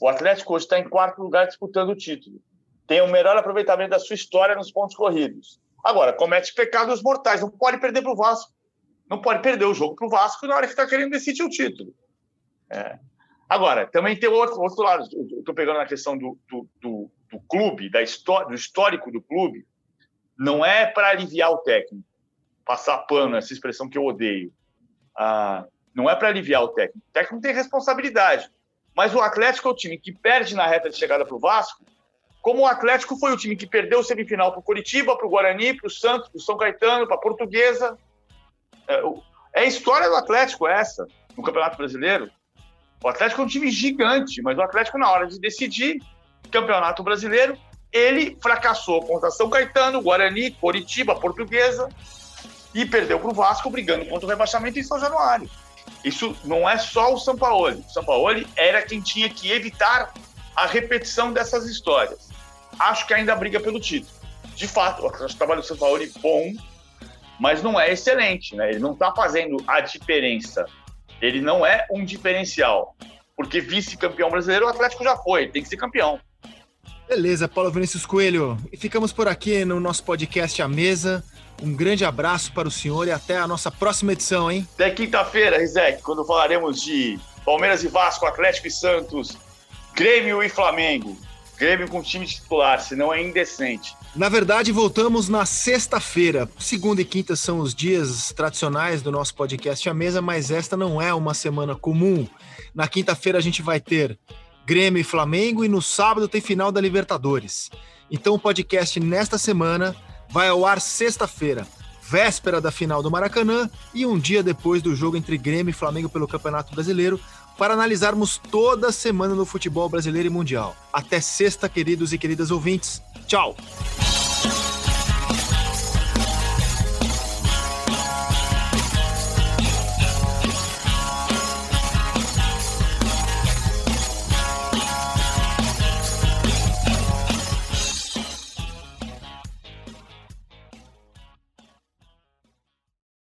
O Atlético hoje está em quarto lugar disputando o título. Tem o melhor aproveitamento da sua história nos pontos corridos Agora, comete pecados mortais. Não pode perder para o Vasco. Não pode perder o jogo para o Vasco na hora que está querendo decidir o título. É. Agora, também tem outro, outro lado. Estou pegando na questão do, do, do, do clube, da história, do histórico do clube. Não é para aliviar o técnico, passar pano, essa expressão que eu odeio. Ah, não é para aliviar o técnico. O técnico tem responsabilidade. Mas o Atlético é o time que perde na reta de chegada para o Vasco como o Atlético foi o time que perdeu o semifinal para o Curitiba, para o Guarani, para o Santos, para o São Caetano, para a Portuguesa. É, é, a história do Atlético essa, no Campeonato Brasileiro. O Atlético é um time gigante, mas o Atlético, na hora de decidir Campeonato Brasileiro, ele fracassou contra São Caetano, Guarani, Curitiba, Portuguesa e perdeu para o Vasco, brigando contra o rebaixamento em São Januário. Isso não é só o São Paulo. O São Paulo era quem tinha que evitar a repetição dessas histórias acho que ainda briga pelo título. De fato, o trabalho do São Paulo é bom, mas não é excelente, né? Ele não está fazendo a diferença. Ele não é um diferencial. Porque vice-campeão brasileiro, o Atlético já foi, tem que ser campeão. Beleza, Paulo Vinícius Coelho. E ficamos por aqui no nosso podcast A Mesa. Um grande abraço para o senhor e até a nossa próxima edição, hein? Até quinta-feira, Rizek, quando falaremos de Palmeiras e Vasco, Atlético e Santos, Grêmio e Flamengo. Grêmio com time titular, senão é indecente. Na verdade, voltamos na sexta-feira. Segunda e quinta são os dias tradicionais do nosso podcast à mesa, mas esta não é uma semana comum. Na quinta-feira a gente vai ter Grêmio e Flamengo e no sábado tem final da Libertadores. Então o podcast nesta semana vai ao ar sexta-feira, véspera da final do Maracanã e um dia depois do jogo entre Grêmio e Flamengo pelo Campeonato Brasileiro, para analisarmos toda semana no futebol brasileiro e mundial. Até sexta, queridos e queridas ouvintes. Tchau!